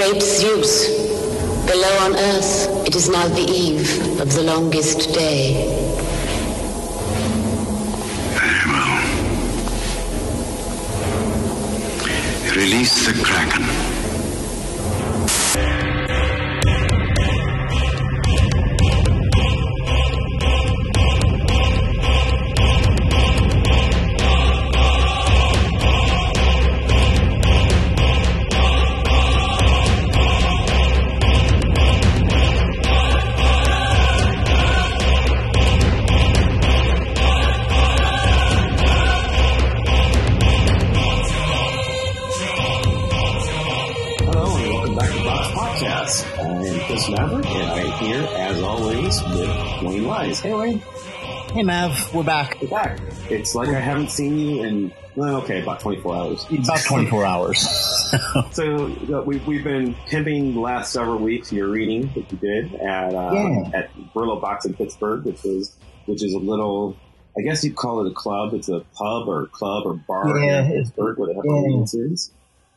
great Zeus. Below on earth, it is now the eve of the longest day. Very well. Release the Kraken. Hey Mav, we're back. we're back. It's like I haven't seen you in well, okay, about 24 hours. About 24 hours. So uh, we, we've been pimping the last several weeks your reading that you did at uh, Yeah. at Brillobox in Pittsburgh, which is which is a little. I guess you'd call it a club. It's a pub or club or bar Yeah, in Pittsburgh where they have yeah.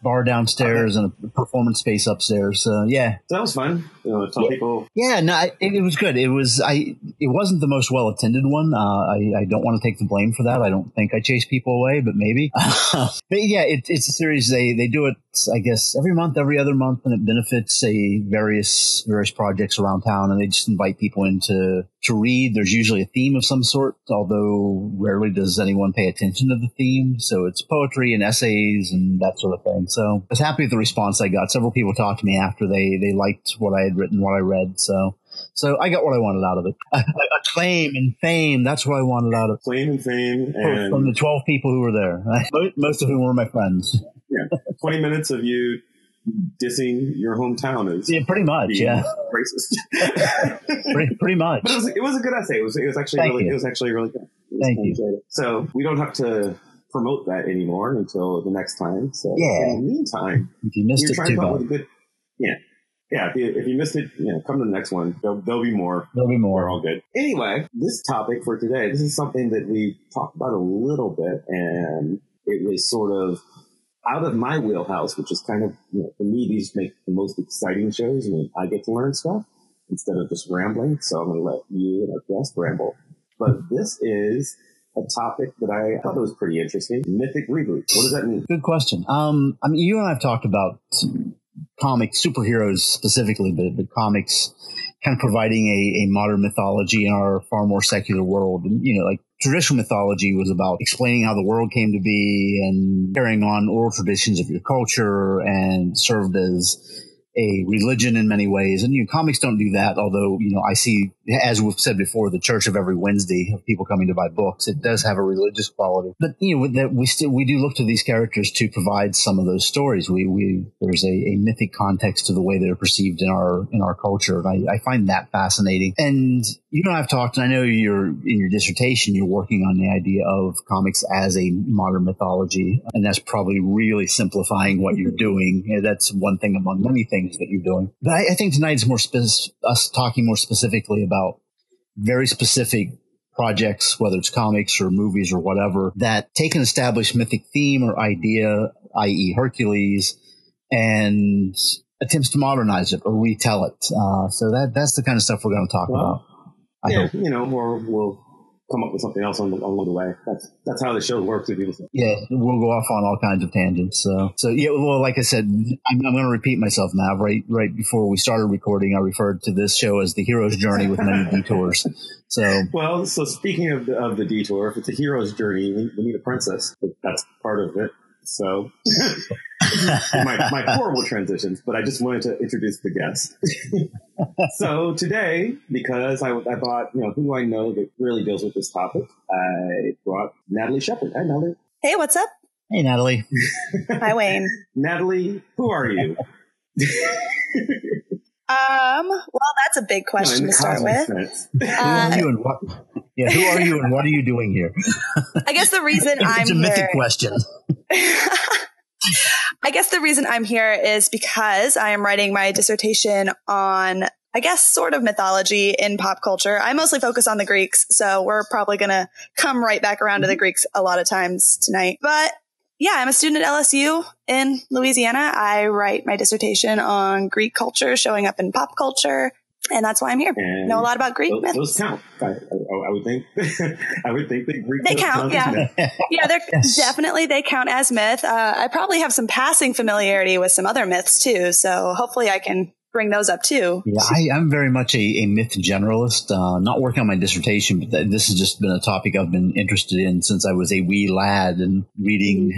Audiences. Bar downstairs and a performance space upstairs. Uh, yeah, So that was fun. You know, tell Yeah. people yeah. No, I- it, it was good. It was. I. It wasn't the most well attended one. Uh, I, I don't want to take the blame for that. I don't think I chased people away, but maybe. but yeah, it, it's a series. They they do it. I guess every month, every other month, and it benefits a various various projects around town. And they just invite people in to to read. There's usually a theme of some sort, although rarely does anyone pay attention to the theme. So it's poetry and essays and that sort of thing. So I was happy with the response I got. Several people talked to me after they they liked what I had written, what I read. So so I got what I wanted out of it. Acclaim and fame. That's what I wanted out of it. claim and fame and From the 12 people who were there, most of whom were my friends. yeah, 20 minutes of you dissing your hometown is Yeah, pretty much. Yeah, racist. pretty, pretty much. but it was, it was a good essay. It was, it was actually Thank really, you. it was actually really good. Thank you. So we don't have to promote that anymore until the next time. So Yeah. in the meantime, If you missed you're it, too bad. with a good, yeah. Yeah, if you, if you missed it, you know, come to the next one. There'll, there'll be more. There'll be more. We're all good. Anyway, this topic for today, this is something that we talked about a little bit, and it was sort of out of my wheelhouse, which is kind of, you know, for me, these make the most exciting shows when I get to learn stuff instead of just rambling. So I'm going to let you and our guest ramble. But this is a topic that I thought was pretty interesting. Mythic reboot. What does that mean? Good question. Um, I mean, you and I have talked about comics, superheroes specifically, but, but comics kind of providing a, a modern mythology in our far more secular world. And, you know, like traditional mythology was about explaining how the world came to be and carrying on oral traditions of your culture and served as a religion in many ways. And, you know, comics don't do that. Although, you know, I see, as we've said before, the church of every Wednesday of people coming to buy books. It does have a religious quality, but, you know, that we still, we do look to these characters to provide some of those stories. We, we, there's a, a mythic context to the way they're perceived in our, in our culture. And I, I find that fascinating. And you and I have talked, and I know you're in your dissertation, you're working on the idea of comics as a modern mythology. And that's probably really simplifying what you're doing. That's one thing among many things that you're doing. But I, I think tonight is more spec- us talking more specifically about very specific projects, whether it's comics or movies or whatever, that take an established mythic theme or idea, i.e. Hercules, and attempts to modernize it or retell it. Uh, so that that's the kind of stuff we're going to talk Well, about. I yeah, hope. you know, or we'll come up with something else on the, along the way. That's that's how the show works. If you listen. Yeah, we'll go off on all kinds of tangents. So, so yeah. Well, like I said, I'm, I'm going to repeat myself now. Right, right before we started recording, I referred to this show as the hero's journey with many detours. So, Well, so speaking of the, of the detour, if it's a hero's journey, we, we need a princess. That's part of it. So, my, my horrible transitions, but I just wanted to introduce the guest. so today, because I, I thought, you know, who do I know that really deals with this topic, I brought Natalie Shepard. Hi, Natalie. Hey, what's up? hey, Natalie. Hi, Wayne. Natalie, who are you? Um, well, that's a big question in to start with. sense. Who are Uh, you and what? Yeah, who are you and what are you doing here? I guess the reason I'm it's a mythic here, question. I guess the reason I'm here is because I am writing my dissertation on, I guess, sort of mythology in pop culture. I mostly focus on the Greeks, so we're probably going to come right back around to the mm-hmm. Greeks a lot of times tonight. But yeah, I'm a student at LSU in Louisiana. I write my dissertation on Greek culture showing up in pop culture. And that's why I'm here. And know a lot about Greek those, myths. those count. I, I, I would think. I would think that Greek They myths count, yeah. myth. Yeah, they're Yes. definitely they count as myth. Uh, I probably have some passing familiarity with some other myths too, so hopefully I can bring those up too. Yeah, I, I'm very much a, a myth generalist. Uh, not working on my dissertation, but th- this has just been a topic I've been interested in since I was a wee lad and reading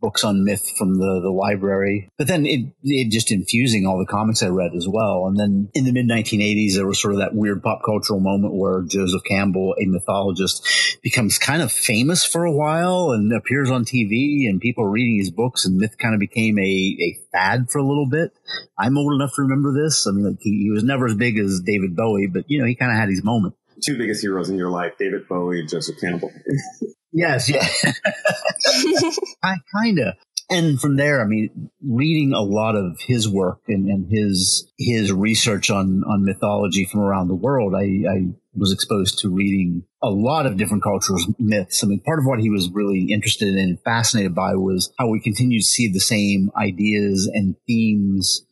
books on myth from the, the library. But then it, it just infusing all the comics I read as well. And then in the mid 1980s, there was sort of that weird pop cultural moment where Joseph Campbell, a mythologist, becomes kind of famous for a while and appears on TV and people are reading his books and myth kind of became a, a fad for a little bit. I'm old enough to remember this. I mean, like he, he was never as big as David Bowie, but you know, he kind of had his moment. Two biggest heroes in your life: David Bowie and Joseph Campbell. Yes, yeah. I kind of. And from there, I mean, reading a lot of his work and, and his his research on on mythology from around the world, I, I was exposed to reading a lot of different cultures, myths. I mean, part of what he was really interested in and fascinated by was how we continue to see the same ideas and themes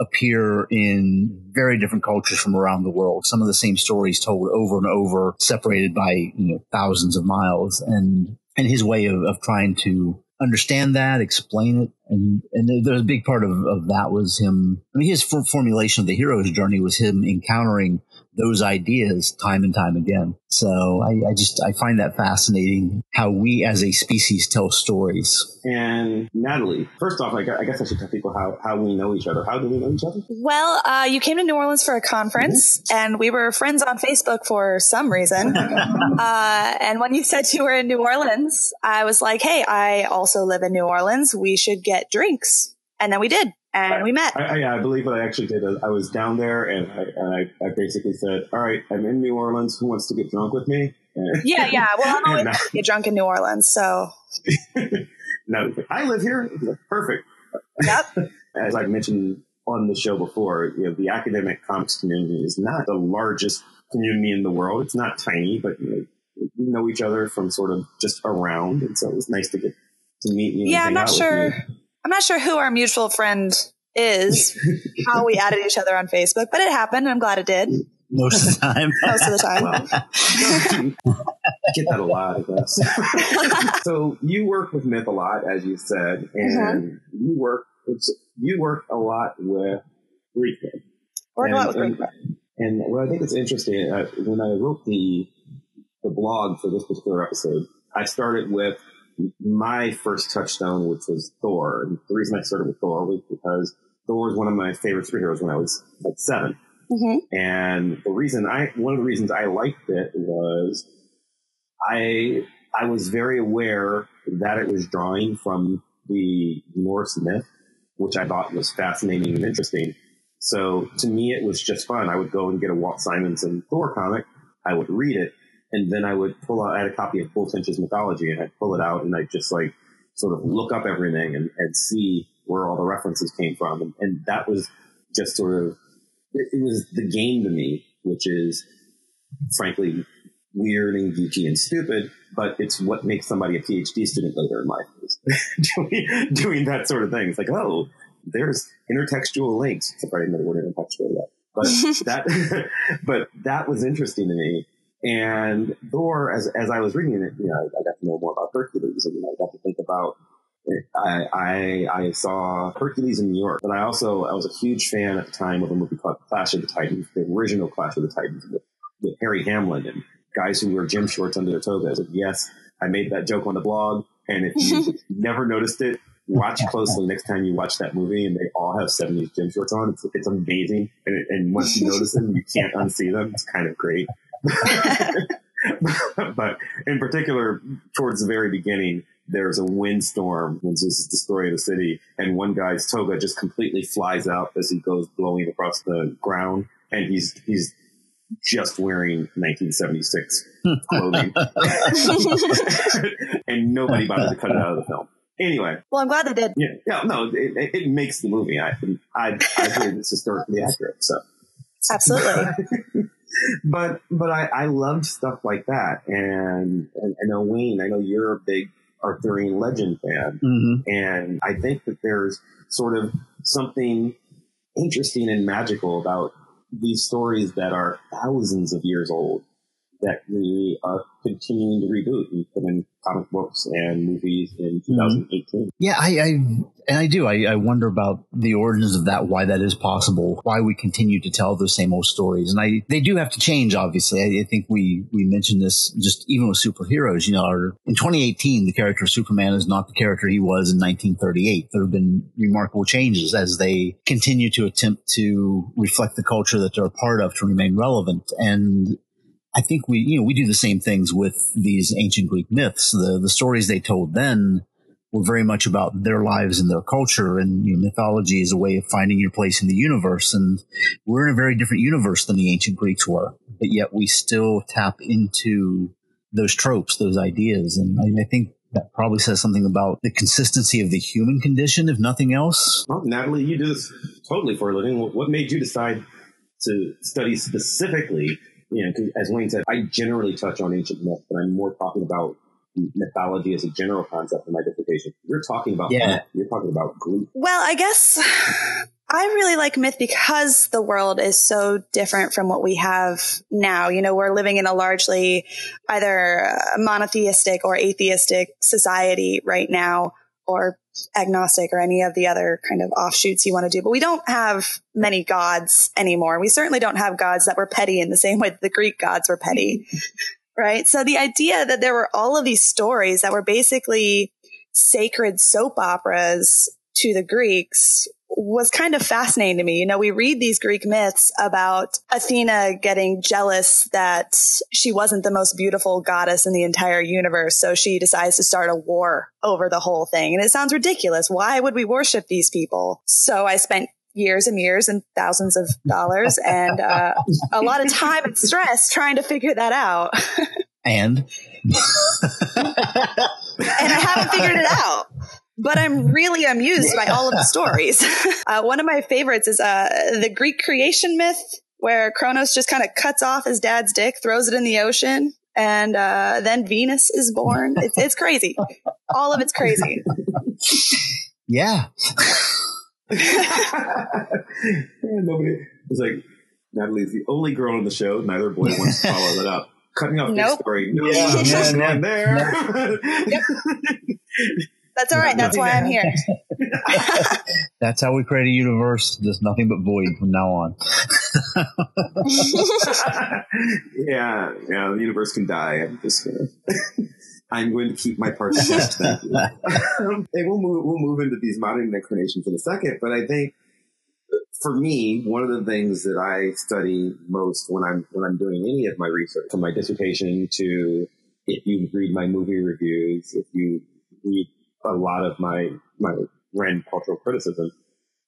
appear in mm-hmm. very different cultures from around the world. Some of the same stories told over and over, separated by you know thousands of miles, and and his way of, of trying to understand that, explain it, and and there's a big part of, of that was him. I mean, his for- formulation of the hero's journey was him encountering those ideas time and time again. So I, I just I find that fascinating how we as a species tell stories. And Natalie, first off, I gu- I guess I should tell people how, how we know each other. How do we know each other? Well, uh, you came to New Orleans for a conference, and we were friends on Facebook for some reason. uh, and when you said you were in New Orleans, I was like, "Hey, I also live in New Orleans. We should get drinks." And then we did, and we met. I, I, yeah, I believe what I actually did. I was down there and I, and I, I basically said, all right, I'm in New Orleans. Who wants to get drunk with me? And Yeah, yeah. Well, I'm always uh, get drunk in New Orleans, so no, I live here. Perfect. yep. As I mentioned on the show before, you know, the academic comics community is not the largest community in the world. It's not tiny, but you know, we know each other from sort of just around, and so it was nice to get to meet you. and Yeah, I'm not sure. You. I'm not sure who our mutual friend is, how we added each other on Facebook, but it happened. and I'm glad it did Most of the time. most of the time. Well, I get that a lot, I guess. so you work with Myth a lot, as you said, and you work it's, you work a lot with Greek myth. Work a lot And- with Greek and- And what I think is interesting, uh, when I wrote the the blog for this particular episode, I started with my first touchstone, which was Thor. And the reason I started with Thor was because Thor was one of my favorite superheroes when I was like seven. Mhm. And the reason I, one of the reasons I liked it was I, I was very aware that it was drawing from the Norse myth, which I thought was fascinating and interesting. So to me, it was just fun. I would go and get a Walt Simonson Thor comic. I would read it and then I would pull out, I had a copy of Bulfinch's Mythology and I'd pull it out and I'd just like sort of look up everything and, and see where all the references came from. And, and that was just sort of, it, it was the game to me, which is frankly weird and geeky and stupid, but it's what makes somebody a PhD student later in life is doing, doing that sort of thing. It's like, oh, there's intertextual links. Except I didn't know the word intertextual yet. But that, but that was interesting to me. And Thor, as, as I was reading it, you know, I, I got to know more about Hercules and, you know, I got to think about I, I I saw Hercules in New York, but I also I was a huge fan at the time of a movie called Clash of the Titans, the original Clash of the Titans with, with Harry Hamlin and guys who wear gym shorts under their togas. And yes, I made that joke on the blog, and if you never noticed it, watch closely next time you watch that movie, and they all have '70s gym shorts on. It's it's amazing, and, and once you notice them, you can't unsee them. It's kind of great. but in particular, towards the very beginning, there's a windstorm when Zeus is destroying the city, and one guy's toga just completely flies out as he goes blowing across the ground, and he's he's just wearing 1976 clothing, and nobody bothered to cut it out of the film. Anyway, Well, I'm glad they did. yeah, yeah, no, it, it, it makes the movie. I I I agree it's historically accurate. So Absolutely. But but I, I loved stuff like that and, and and Owain, I know you're a big Arthurian legend fan. Mhm. And I think that there's sort of something interesting and magical about these stories that are thousands of years old that we are continuing to reboot and put in comic books and movies in mm-hmm. 2018. Yeah, I, I and I do. I, I wonder about the origins of that, why that is possible, why we continue to tell those same old stories, and I they do have to change. Obviously, I, I think we we mentioned this just even with superheroes. You know, our, in 2018, the character of Superman is not the character he was in 1938. There have been remarkable changes as they continue to attempt to reflect the culture that they're a part of to remain relevant and. I think we, you know, we do the same things with these ancient Greek myths. The the stories they told then were very much about their lives and their culture. And you know, mythology is a way of finding your place in the universe. And we're in a very different universe than the ancient Greeks were, but yet we still tap into those tropes, those ideas. And I, I think that probably says something about the consistency of the human condition, if nothing else. Well, Natalie, you do this totally for a living. What what made you decide to study specifically? You know, 'cause as Wayne said, I generally touch on ancient myth, but I'm more talking about mythology as a general concept in my dissertation. You're talking about Yeah. myth. You're talking about Greek. Well, I guess I really like myth because the world is so different from what we have now. You know, we're living in a largely either uh, monotheistic or atheistic society right now, or agnostic or any of the other kind of offshoots you want to do. But we don't have many gods anymore. We certainly don't have gods that were petty in the same way that the Greek gods were petty. right? So the idea that there were all of these stories that were basically sacred soap operas to the Greeks was kind of fascinating to me. You know, we read these Greek myths about Athena getting jealous that she wasn't the most beautiful goddess in the entire universe. So she decides to start a war over the whole thing. And it sounds ridiculous. Why would we worship these people? So I spent years and years and thousands of dollars and uh, a lot of time and stress trying to figure that out. And and I haven't figured it out. But I'm really amused by all of the stories. Uh, one of my favorites is uh, the Greek creation myth, where Kronos just kind of cuts off his dad's dick, throws it in the ocean, and uh, then Venus is born. It's, it's crazy. All of it's crazy. yeah, And nobody was like, Natalie's the only girl on the show. Neither boy wants to follow that up. Cutting off Nope. the story. No, Yeah, I'm yeah, just yeah. going there. That's all right. That's why I'm here. that's how we create a universe. There's nothing but void from now on. yeah, yeah, the universe can die. I'm just gonna. I'm going to keep my part. Thank you. and we'll move. We'll move into these modern incarnations in a second. But I think, for me, one of the things that I study most when I'm when I'm doing any of my research, from my dissertation to if you read my movie reviews, if you read a lot of my my Rand cultural criticism,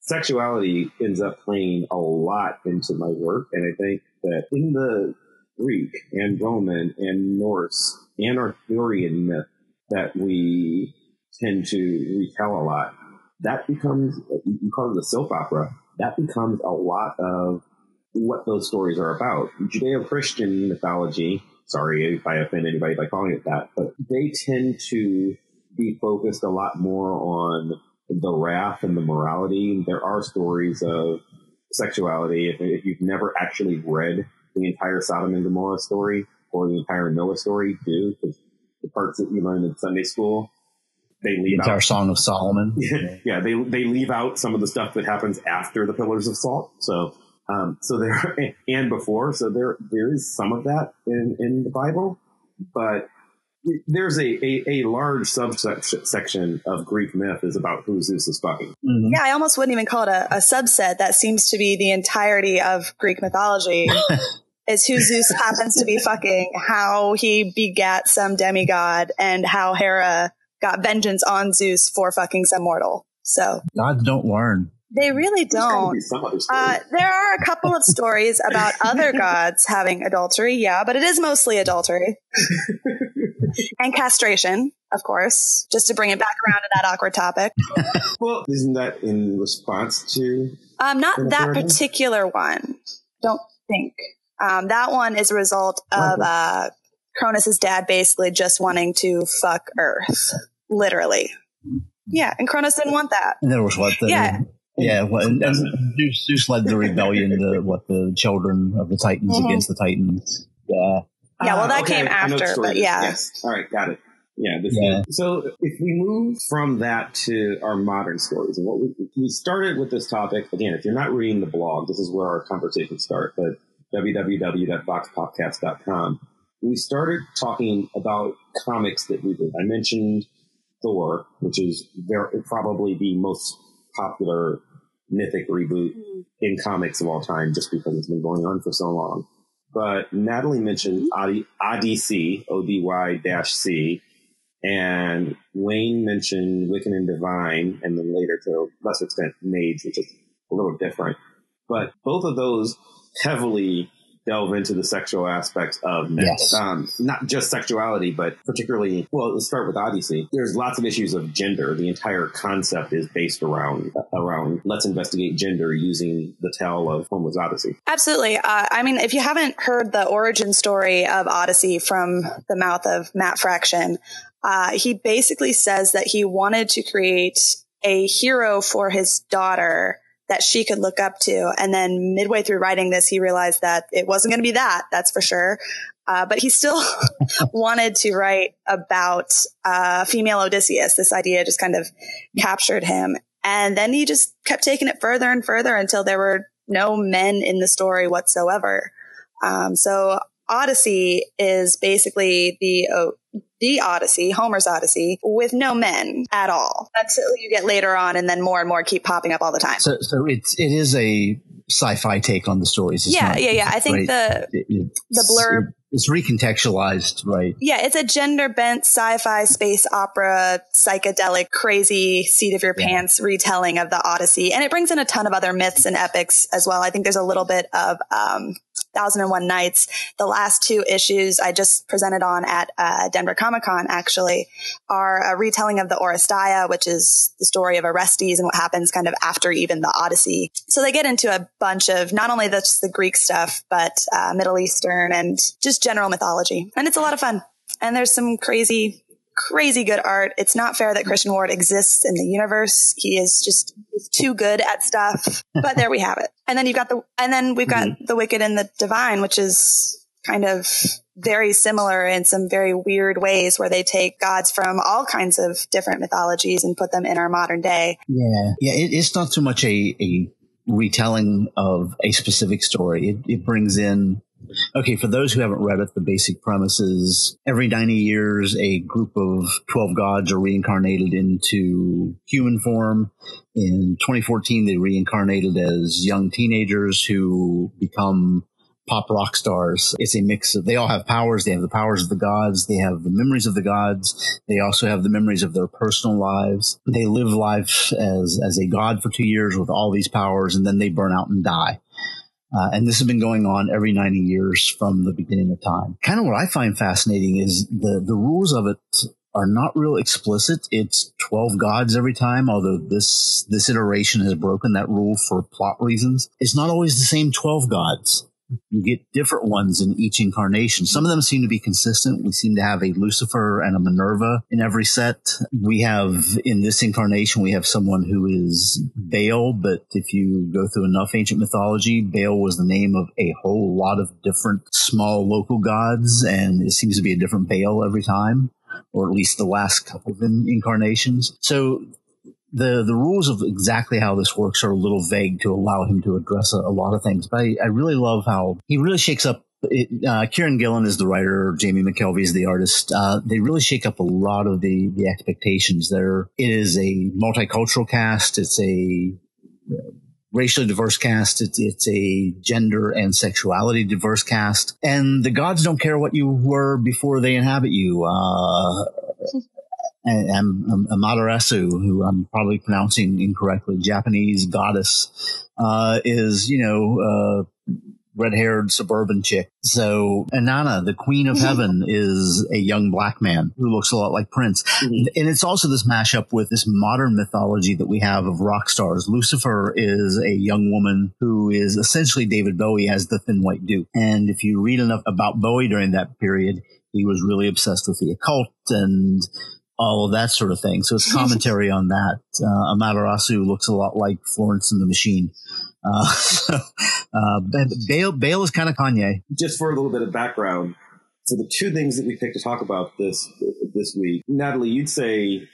sexuality ends up playing a lot into my work. And I think that in the Greek and Roman and Norse and Arthurian myth that we tend to retell a lot, that becomes, you call it a soap opera, that becomes a lot of what those stories are about. Judeo-Christian mythology, sorry if I offend anybody by calling it that, but they tend to be focused a lot more on the wrath and the morality. There are stories of sexuality. If, if you've never actually read the entire Sodom and Gomorrah story or the entire Noah story, do because the parts that you learn in Sunday school, they The leave entire out. Song of Solomon. yeah, they they leave out some of the stuff that happens after the Pillars of Salt. So. Um, so there and before, so there there is some of that in, in the Bible, but there's a, a, a large subsection of Greek myth is about who Zeus is fucking. Mhm. Yeah, I almost wouldn't even call it a, a subset. That seems to be the entirety of Greek mythology. is who Zeus happens to be fucking, how he begat some demigod, and how Hera got vengeance on Zeus for fucking some mortal. So Gods don't learn. They really don't. be some other story. Uh, there are a couple of stories about other gods having adultery, yeah, but it is mostly adultery. and castration, of course, just to bring it back around to that awkward topic. well, isn't that in response to? Um, not that Florida? particular one. Don't think. Um, that one is a result of uh, Cronus's dad basically just wanting to fuck Earth. literally. Yeah, and Cronus didn't want that. And there was what the Yeah. Yeah, what, and, and Zeus, Zeus led the rebellion to what the children of the Titans Mhm. against the Titans. Yeah, Yeah, well, that okay, came I know the after, but yeah. Yes. All right, got it. Yeah. This Yeah. So if we move from that to our modern stories, and what we, we started with this topic again, if you're not reading the blog, this is where our conversations start. But www.voxpopcast.com. We started talking about comics that we did. I mentioned Thor, which is very, probably the most popular mythic reboot mm-hmm. in comics of all time, just because it's been going on for so long. But Natalie mentioned mm-hmm. Odi- Odyssey, O D Y dash C, and Wayne mentioned Wicked and Divine, and then later to a lesser extent Mage, which is a little different. But both of those heavily delve into the sexual aspects of myth. Yes. Um, not just sexuality, but particularly, well, let's start with Odyssey. There's lots of issues of gender. The entire concept is based around, around let's investigate gender using the tale of Homer's Odyssey. Absolutely. Uh, I mean, if you haven't heard the origin story of Odyssey from the mouth of Matt Fraction, uh, he basically says that he wanted to create a hero for his daughter that she could look up to. And then midway through writing this, he realized that it wasn't going to be that, that's for sure. Uh, but he still wanted to write about uh, female Odysseus. This idea just kind of captured him. And then he just kept taking it further and further until there were no men in the story whatsoever. Um, so Odyssey is basically the oh, the Odyssey, Homer's Odyssey, with no men at all That's until you get later on, and then more and more keep popping up all the time. so so it's it is a sci-fi take on the stories. It's yeah, not- yeah, yeah. I think right. the It- the blurb- it's recontextualized, right? Yeah, it's a gender bent sci-fi space opera, psychedelic, crazy seat of your Yeah. pants retelling of the Odyssey. And it brings in a ton of other myths and epics as well. I think there's a little bit of, um, Thousand and One Nights. The last two issues I just presented on at uh, Denver Comic Con actually are a retelling of the Oresteia, which is the story of Orestes and what happens kind of after even the Odyssey. So they get into a bunch of not only the, the Greek stuff, but uh, Middle Eastern and just general mythology. And it's a lot of fun. And there's some crazy, crazy good art. It's not fair that Christian Ward exists in the universe. He is just too good at stuff. But there we have it. And then you've got the, and then we've got mm-hmm. the Wicked and the Divine, which is kind of very similar in some very weird ways where they take gods from all kinds of different mythologies and put them in our modern day. Yeah, yeah. It, it's not so much a, a retelling of a specific story. It, it brings in. Okay, for those who haven't read it, the basic premise is every 90 years, a group of 12 gods are reincarnated into human form. In 2014, they reincarnated as young teenagers who become pop rock stars. It's a mix of, they all have powers. They have the powers of the gods. They have the memories of the gods. They also have the memories of their personal lives. They live life as, as a god for two years with all these powers and then they burn out and die. Uh, and this has been going on every 90 years from the beginning of time. Kind of what I find fascinating is the, the rules of it are not real explicit. It's 12 gods every time, although this, this iteration has broken that rule for plot reasons. It's not always the same 12 gods. You get different ones in each incarnation. Some of them seem to be consistent. We seem to have a Lucifer and a Minerva in every set. We have in this incarnation, we have someone who is Baal, but if you go through enough ancient mythology, Baal was the name of a whole lot of different small local gods, and it seems to be a different Baal every time, or at least the last couple of incarnations. So the the rules of exactly how this works are a little vague to allow him to address a, a lot of things. But I, I really love how he really shakes up. It, uh, Kieron Gillen is the writer. Jamie McKelvie is the artist. Uh, they really shake up a lot of the the expectations. There, it is a multicultural cast. It's a racially diverse cast. It's, it's a gender and sexuality diverse cast. And the gods don't care what you were before they inhabit you. Uh, and um, Amaterasu, who I'm probably pronouncing incorrectly, Japanese goddess, uh, is, you know, uh, red haired suburban chick. So Inanna, the queen of heaven, is a young black man who looks a lot like Prince. And it's also this mashup with this modern mythology that we have of rock stars. Lucifer is a young woman who is essentially David Bowie as the thin white duke. And if you read enough about Bowie during that period, he was really obsessed with the occult and all of that sort of thing. So it's commentary on that. Uh, Amaterasu looks a lot like Florence and the Machine. Uh, so, uh, Baal, Baal is kind of Kanye. Just for a little bit of background, so the two things that we picked to talk about this this week, Natalie, you'd say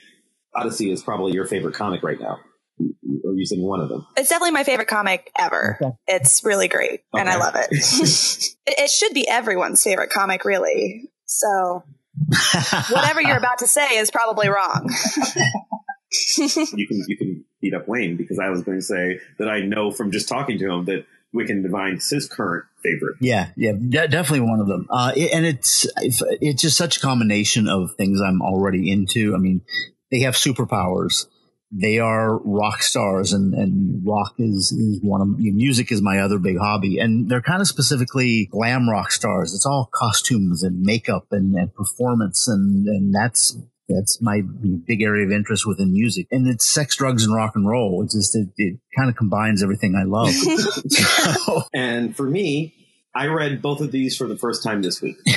Odyssey is probably your favorite comic right now. Or you said one of them. It's definitely my favorite comic ever. Okay. It's really great, okay. and I love it. it should be everyone's favorite comic, really. So whatever you're about to say is probably wrong. you can you can beat up Wayne because I was going to say that I know from just talking to him that Wicked Divine's his current favorite. Yeah, yeah, de- definitely one of them. Uh, it, and it's it's just such a combination of things I'm already into. I mean, they have superpowers. They are rock stars, and, and rock is, is one of music is my other big hobby. And they're kind of specifically glam rock stars. It's all costumes and makeup and, and performance, and and that's that's my big area of interest within music. And it's sex, drugs, and rock and roll. It just, it, it kind of combines everything I love. so. And for me, I read both of these for the first time this week.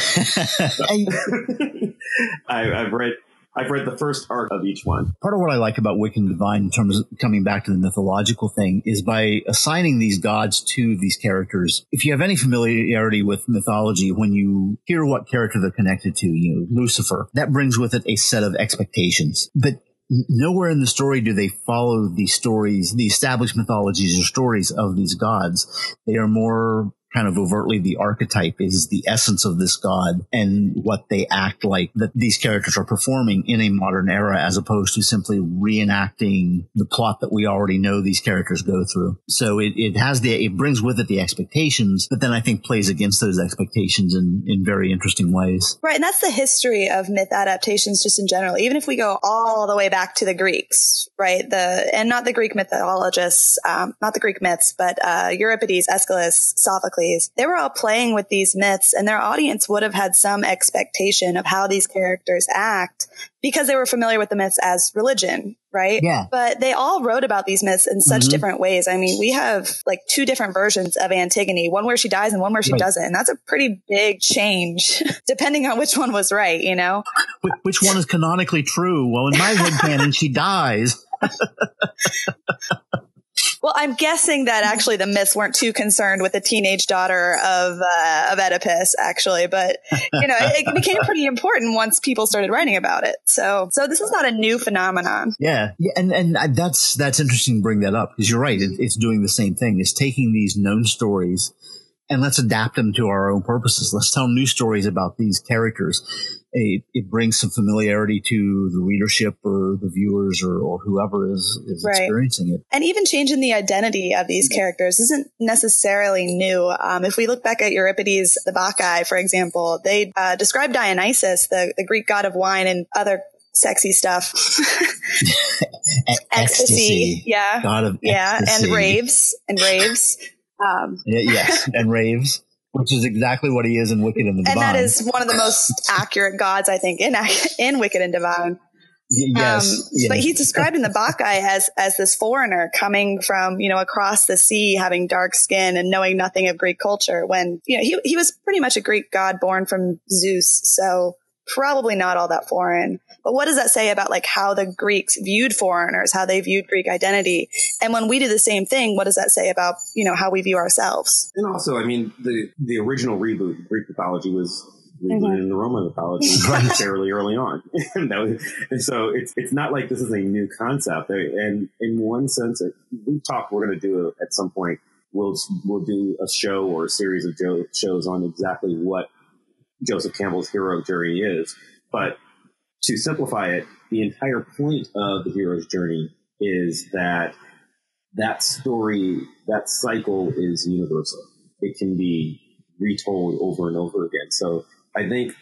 I, I've read I've read the first arc of each one. Part of what I like about Wicked Divine in terms of coming back to the mythological thing is by assigning these gods to these characters. If you have any familiarity with mythology, when you hear what character they're connected to, you know, Lucifer, that brings with it a set of expectations. But nowhere in the story do they follow the stories, the established mythologies or stories of these gods. They are more kind of overtly the archetype is the essence of this god and what they act like that these characters are performing in a modern era as opposed to simply reenacting the plot that we already know these characters go through. So it, it has the, it brings with it the expectations, but then I think plays against those expectations in, in very interesting ways. Right. And that's the history of myth adaptations just in general. Even if we go all the way back to the Greeks, right? The, and not the Greek mythologists, um, not the Greek myths, but, uh, Euripides, Aeschylus, Sophocles, they were all playing with these myths and their audience would have had some expectation of how these characters act because they were familiar with the myths as religion, right? Yeah. But they all wrote about these myths in such mm-hmm. different ways. I mean, we have like two different versions of Antigone, one where she dies and one where she right. doesn't. And that's a pretty big change depending on which one was right, you know? Which one is canonically true? Well, in my head canon, she dies. Well, I'm guessing that actually the myths weren't too concerned with the teenage daughter of uh, of Oedipus, actually, but you know, it, it, became pretty important once people started writing about it. So, so this is not a new phenomenon. Yeah, yeah, and and that's that's interesting to bring that up because you're right. It, it's doing the same thing. It's taking these known stories and let's adapt them to our own purposes. Let's tell new stories about these characters it, it brings some familiarity to the readership or the viewers or, or whoever is, is right. experiencing it. And even changing the identity of these characters isn't necessarily new. Um, if we look back at Euripides, the Bacchae, for example, they uh, describe Dionysus, the, the Greek god of wine and other sexy stuff. ecstasy, ecstasy, yeah, god of yeah, and raves and raves. Um, yes, and raves which is exactly what he is in Wicked and the Divine. And that is one of the most accurate gods, I think, in in Wicked and Divine. yes, um, yes, but he's described in the Bacchae as as this foreigner coming from you know across the sea, having dark skin and knowing nothing of Greek culture. When you know he he was pretty much a Greek god born from Zeus, so probably not all that foreign. But what does that say about like how the Greeks viewed foreigners, how they viewed Greek identity? And when we do the same thing, what does that say about, you know, how we view ourselves? And also, I mean, the, the original reboot, Greek mythology was mm-hmm. in the Roman mythology fairly early on. and, was, and, so it's, it's not like this is a new concept. And in one sense, we talk, we're going to do a, at some point, we'll, we'll do a show or a series of shows on exactly what Joseph Campbell's hero journey is. But to simplify it, the entire point of the hero's journey is that that story, that cycle is universal. It can be retold over and over again. So I think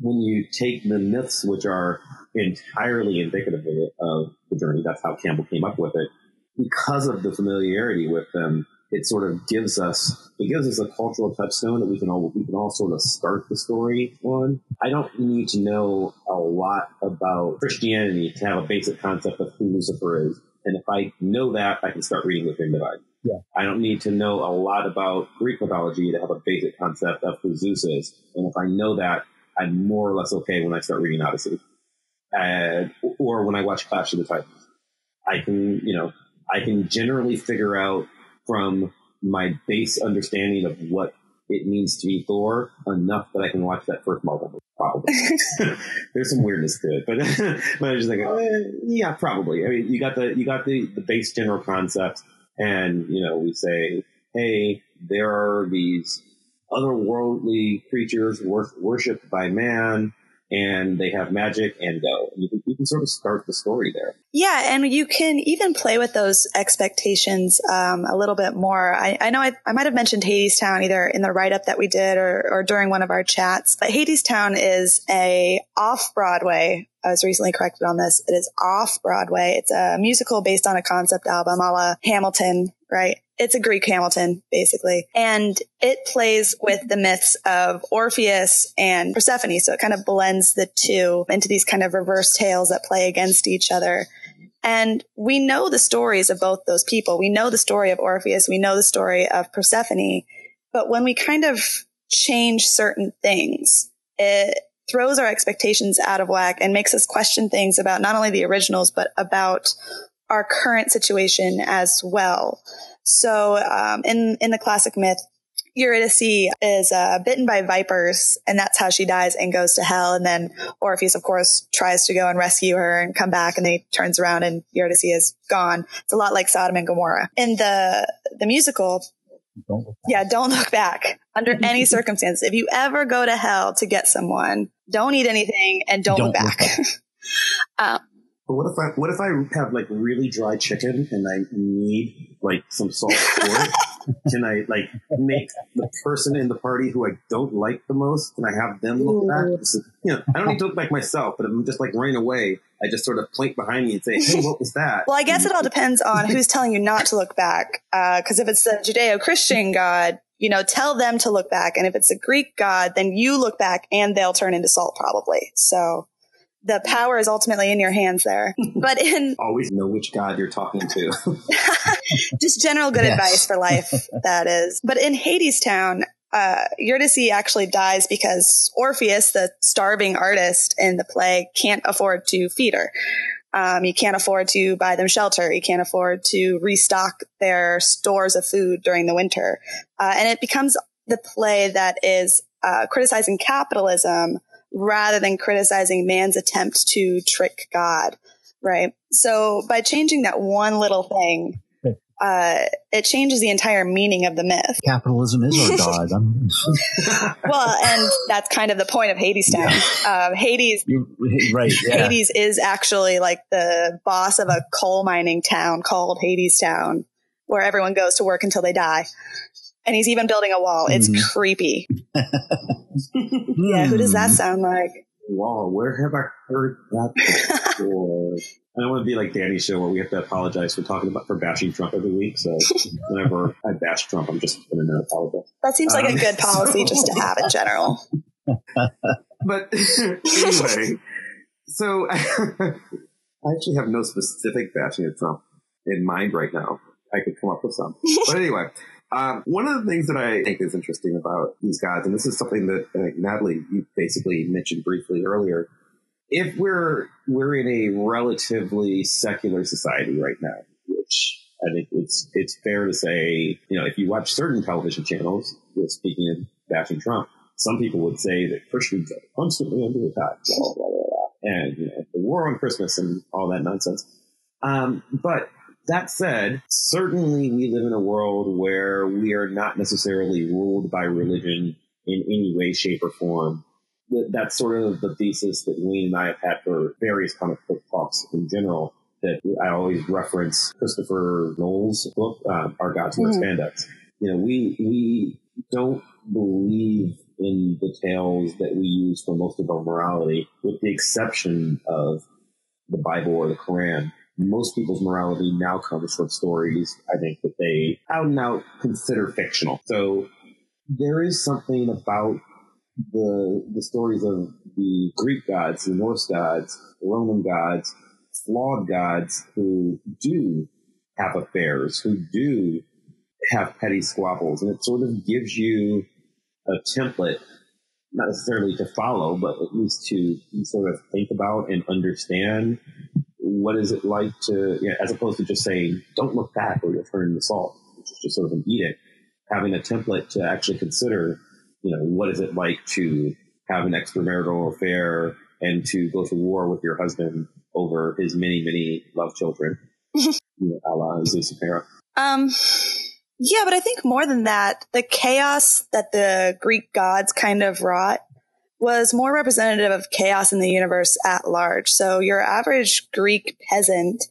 when you take the myths, which are entirely indicative of the journey, that's how Campbell came up with it, because of the familiarity with them, it sort of gives us it gives us a cultural touchstone that we can all we can all sort of start the story on. I don't need to know a lot about Christianity to have a basic concept of who Lucifer is. And if I know that, I can start reading and Divine. Yeah. I don't need to know a lot about Greek mythology to have a basic concept of who Zeus is. And if I know that, I'm more or less okay when I start reading Odyssey. uh, or when I watch Clash of the Titans. I can, you know, I can generally figure out from my base understanding of what it means to be Thor enough that I can watch that first Marvel movie. Probably. There's some weirdness to it, but, but I was just like, eh, yeah, probably. I mean, you got the you got the the base general concept, and you know, we say, hey, there are these otherworldly creatures wor- worshipped by man and they have magic and go. You can, you can sort of start the story there. Yeah, and you can even play with those expectations um, a little bit more. I, I know I, I, might have mentioned Hadestown either in the write up that we did or, or during one of our chats, but Hadestown is a off Broadway. I was recently corrected on this. It is off Broadway. It's a musical based on a concept album a la Hamilton, right? It's a Greek Hamilton, basically. And it plays with the myths of Orpheus and Persephone. So it kind of blends the two into these kind of reverse tales that play against each other. And we know the stories of both those people. We know the story of Orpheus. We know the story of Persephone. But when we kind of change certain things, it throws our expectations out of whack and makes us question things about not only the originals, but about our current situation as well. So um, in in the classic myth, Eurydice is uh, bitten by vipers, and that's how she dies and goes to hell. And then Orpheus, of course, tries to go and rescue her and come back, and he turns around and Eurydice is gone. It's a lot like Sodom and Gomorrah. In the the musical, don't yeah, don't look back under any circumstance. If you ever go to hell to get someone, don't eat anything and don't, don't look back. Look back. um, but what if I what if I have like really dry chicken and I need like some salt for it? can I like make the person in the party who I don't like the most? Can I have them look back? Is, you know, I don't need to look back myself, but I'm just like running away. I just sort of point behind me and say, "Hey, what was that?" Well, I guess it all depends on who's telling you not to look back. Because uh, if it's the Judeo-Christian God, you know, tell them to look back, and if it's a Greek God, then you look back, and they'll turn into salt probably. So the power is ultimately in your hands there. But in always know which God you're talking to. just general good yes. advice for life, that is. But in Hadestown, uh, Eurydice actually dies because Orpheus, the starving artist in the play, can't afford to feed her. Um, he can't afford to buy them shelter. He can't afford to restock their stores of food during the winter. Uh, and it becomes the play that is uh, criticizing capitalism rather than criticizing man's attempt to trick God. Right. So by changing that one little thing, uh, it changes the entire meaning of the myth. Capitalism is our god. well, and that's kind of the point of Hadestown. Yeah. Um, Hades, You're, right? Yeah. Hades is actually like the boss of a coal mining town called Hades Town, where everyone goes to work until they die and he's even building a wall. It's mm-hmm. creepy. yeah, who does that hmm. sound like? Wall. Where have I heard that before? I don't want to be like Danny's show where we have to apologize for talking about for bashing Trump every week. So whenever I bash Trump, I'm just going to apologize. That seems like um, a good policy so, just to have in general. But anyway, so I actually have no specific bashing of Trump in mind right now. I could come up with some, but anyway. Um, one of the things that I think is interesting about these gods, and this is something that uh, Natalie you basically mentioned briefly earlier, if we're we're in a relatively secular society right now, which I think it's it's fair to say, you know, if you watch certain television channels, speaking of bashing Trump, some people would say that Christians are constantly under attack, blah, blah, blah, blah, and you know, the war on Christmas and all that nonsense. Um, but that said, certainly we live in a world where we are not necessarily ruled by religion in any way, shape, or form. That's sort of the thesis that Wayne and I have had for various comic book talks in general. That I always reference Christopher Knowles' book, um, Our Gods Wear mm. Spandex. You know, we we don't believe in the tales that we use for most of our morality, with the exception of the Bible or the Quran most people's morality now comes from stories, I think, that they out and out consider fictional. So there is something about the the stories of the Greek gods, the Norse gods, the Roman gods, flawed gods who do have affairs, who do have petty squabbles, and it sort of gives you a template not necessarily to follow, but at least to sort of think about and understand what is it like to, you know, as opposed to just saying, don't look back or you'll turn into salt, which is just sort of an edict. Having a template to actually consider, you know, what is it like to have an extramarital affair and to go to war with your husband over his many, many love children, you know, a la Um, yeah, but I think more than that, the chaos that the Greek gods kind of wrought was more representative of chaos in the universe at large. So your average Greek peasant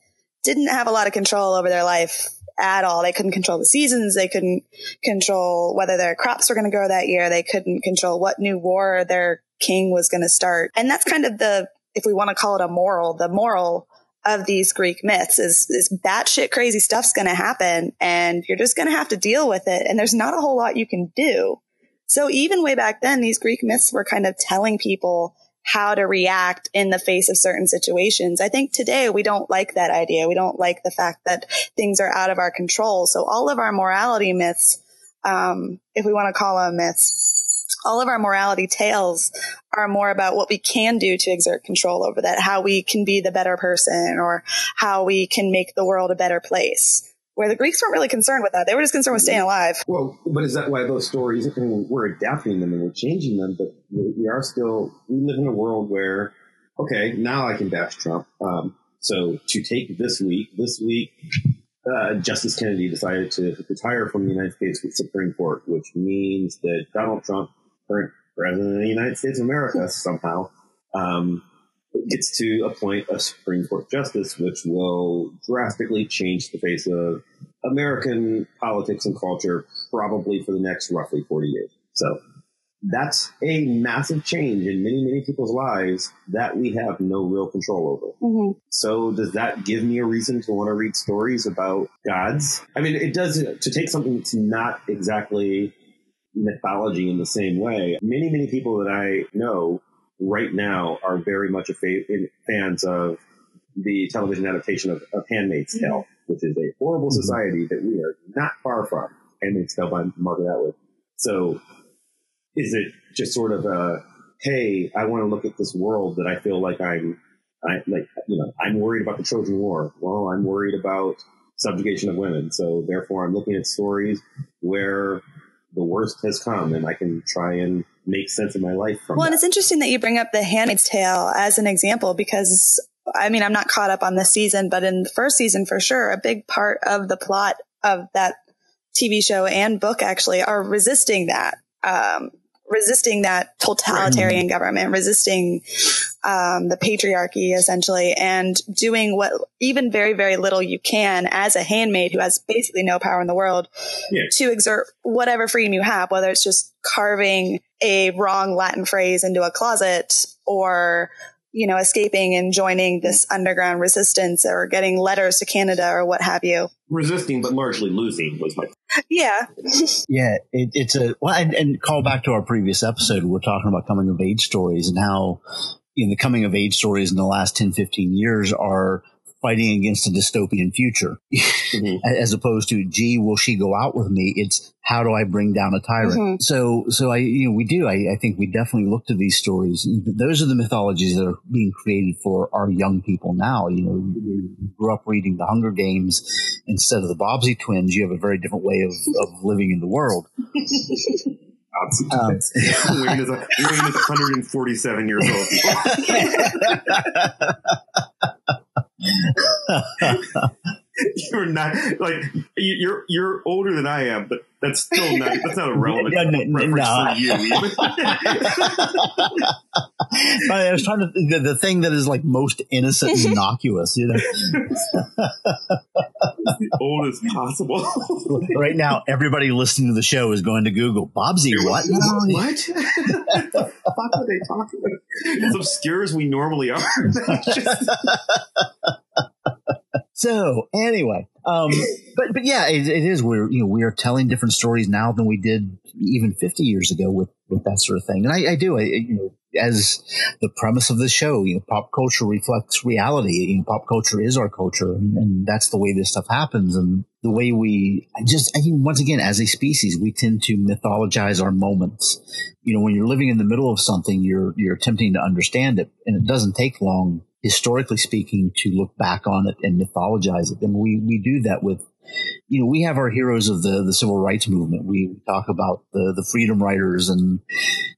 didn't have a lot of control over their life at all. They couldn't control the seasons. They couldn't control whether their crops were going to grow that year. They couldn't control what new war their king was going to start. And that's kind of the, if we want to call it a moral, the moral of these Greek myths is, is batshit crazy stuff's going to happen and you're just going to have to deal with it. And there's not a whole lot you can do. So even way back then, these Greek myths were kind of telling people how to react in the face of certain situations. I think today we don't like that idea. We don't like the fact that things are out of our control. So all of our morality myths, um, if we want to call them myths, all of our morality tales are more about what we can do to exert control over that, how we can be the better person or how we can make the world a better place. Where the Greeks weren't really concerned with that. They were just concerned with staying alive. Well, but is that why those stories, I mean, we're adapting them and we're changing them, but we are still, we live in a world where, okay, now I can bash Trump. Um, so to take this week, this week, uh, Justice Kennedy decided to retire from the United States Supreme Court, which means that Donald Trump current president of the United States of America somehow um, gets to appoint a Supreme Court justice, which will drastically change the face of American politics and culture probably for the next roughly 40 years. So that's a massive change in many, many people's lives that we have no real control over. Mm-hmm. So does that give me a reason to want to read stories about gods? I mean, it does to take something that's not exactly mythology in the same way. Many, many people that I know right now are very much a fa- fans of the television adaptation of, of Handmaid's mm-hmm. Tale, which is a horrible mm-hmm. society that we are not far from. Handmaid's Tale by Margaret Atwood. So is it just sort of a, hey, I want to look at this world that I feel like I'm, I like, you know, I'm worried about the Trojan War. Well, I'm worried about subjugation of women. So therefore I'm looking at stories where the worst has come and I can try and make sense of my life from Well, that. and it's interesting that you bring up The Handmaid's Tale as an example because I mean, I'm not caught up on this season, but in the first season for sure, a big part of the plot of that TV show and book actually are resisting that. Um, resisting that totalitarian government, resisting um, the patriarchy essentially, and doing what even very very little you can as a handmaid who has basically no power in the world yeah. to exert whatever freedom you have, whether it's just carving a wrong Latin phrase into a closet or you know, escaping and joining this underground resistance or getting letters to Canada or what have you. Resisting, but largely losing was my. Yeah. yeah. It, it's a, well, and, and call back to our previous episode. We're talking about coming of age stories and how, in the coming of age stories in the last 10, 15 years are fighting against a dystopian future. Mm-hmm. as opposed to gee will she go out with me? It's how do i bring down a tyrant? Mm-hmm. so so i you know we do. I, I think we definitely look to these stories. Those are the mythologies that are being created for our young people now. You know you grew up reading the hunger games instead of the bobbsey twins. You have a very different way of, of living in the world. Um, Wayne, is a, Wayne is 147 years old. 哈哈哈哈 you're not like you're you're older than I am, but that's still not that's not a relevant no, no, reference no. for you. I was trying to the, the thing that is like most innocent and innocuous, you know, old as possible. right now, everybody listening to the show is going to Google Bobbsey. What? what? what the fuck are they talking about? As obscure as we normally are. So anyway, um, but but yeah, it, it is. We're you know we are telling different stories now than we did even 50 years ago with with that sort of thing. And I, I do. I, you know, as the premise of the show, you know, pop culture reflects reality. You know, pop culture is our culture, and, and, that's the way this stuff happens. And the way we I just, I think, once again, as a species, we tend to mythologize our moments. You know, when you're living in the middle of something, you're you're attempting to understand it, and it doesn't take long, historically speaking, to look back on it and mythologize it. And we we do that with you know, we have our heroes of the, the civil rights movement. We talk about the, the freedom riders and,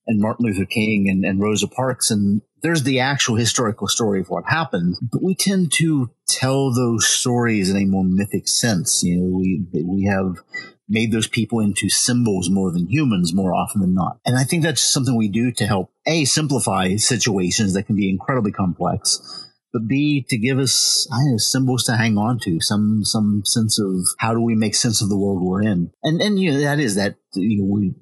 and Martin Luther King and, and Rosa Parks. And there's the actual historical story of what happened, but we tend to tell those stories in a more mythic sense. You know, we, we have made those people into symbols more than humans more often than not. And I think that's something we do to help A, simplify situations that can be incredibly complex but B to give us I know symbols to hang on to, some some sense of how do we make sense of the world we're in, and and you know that is that you know, we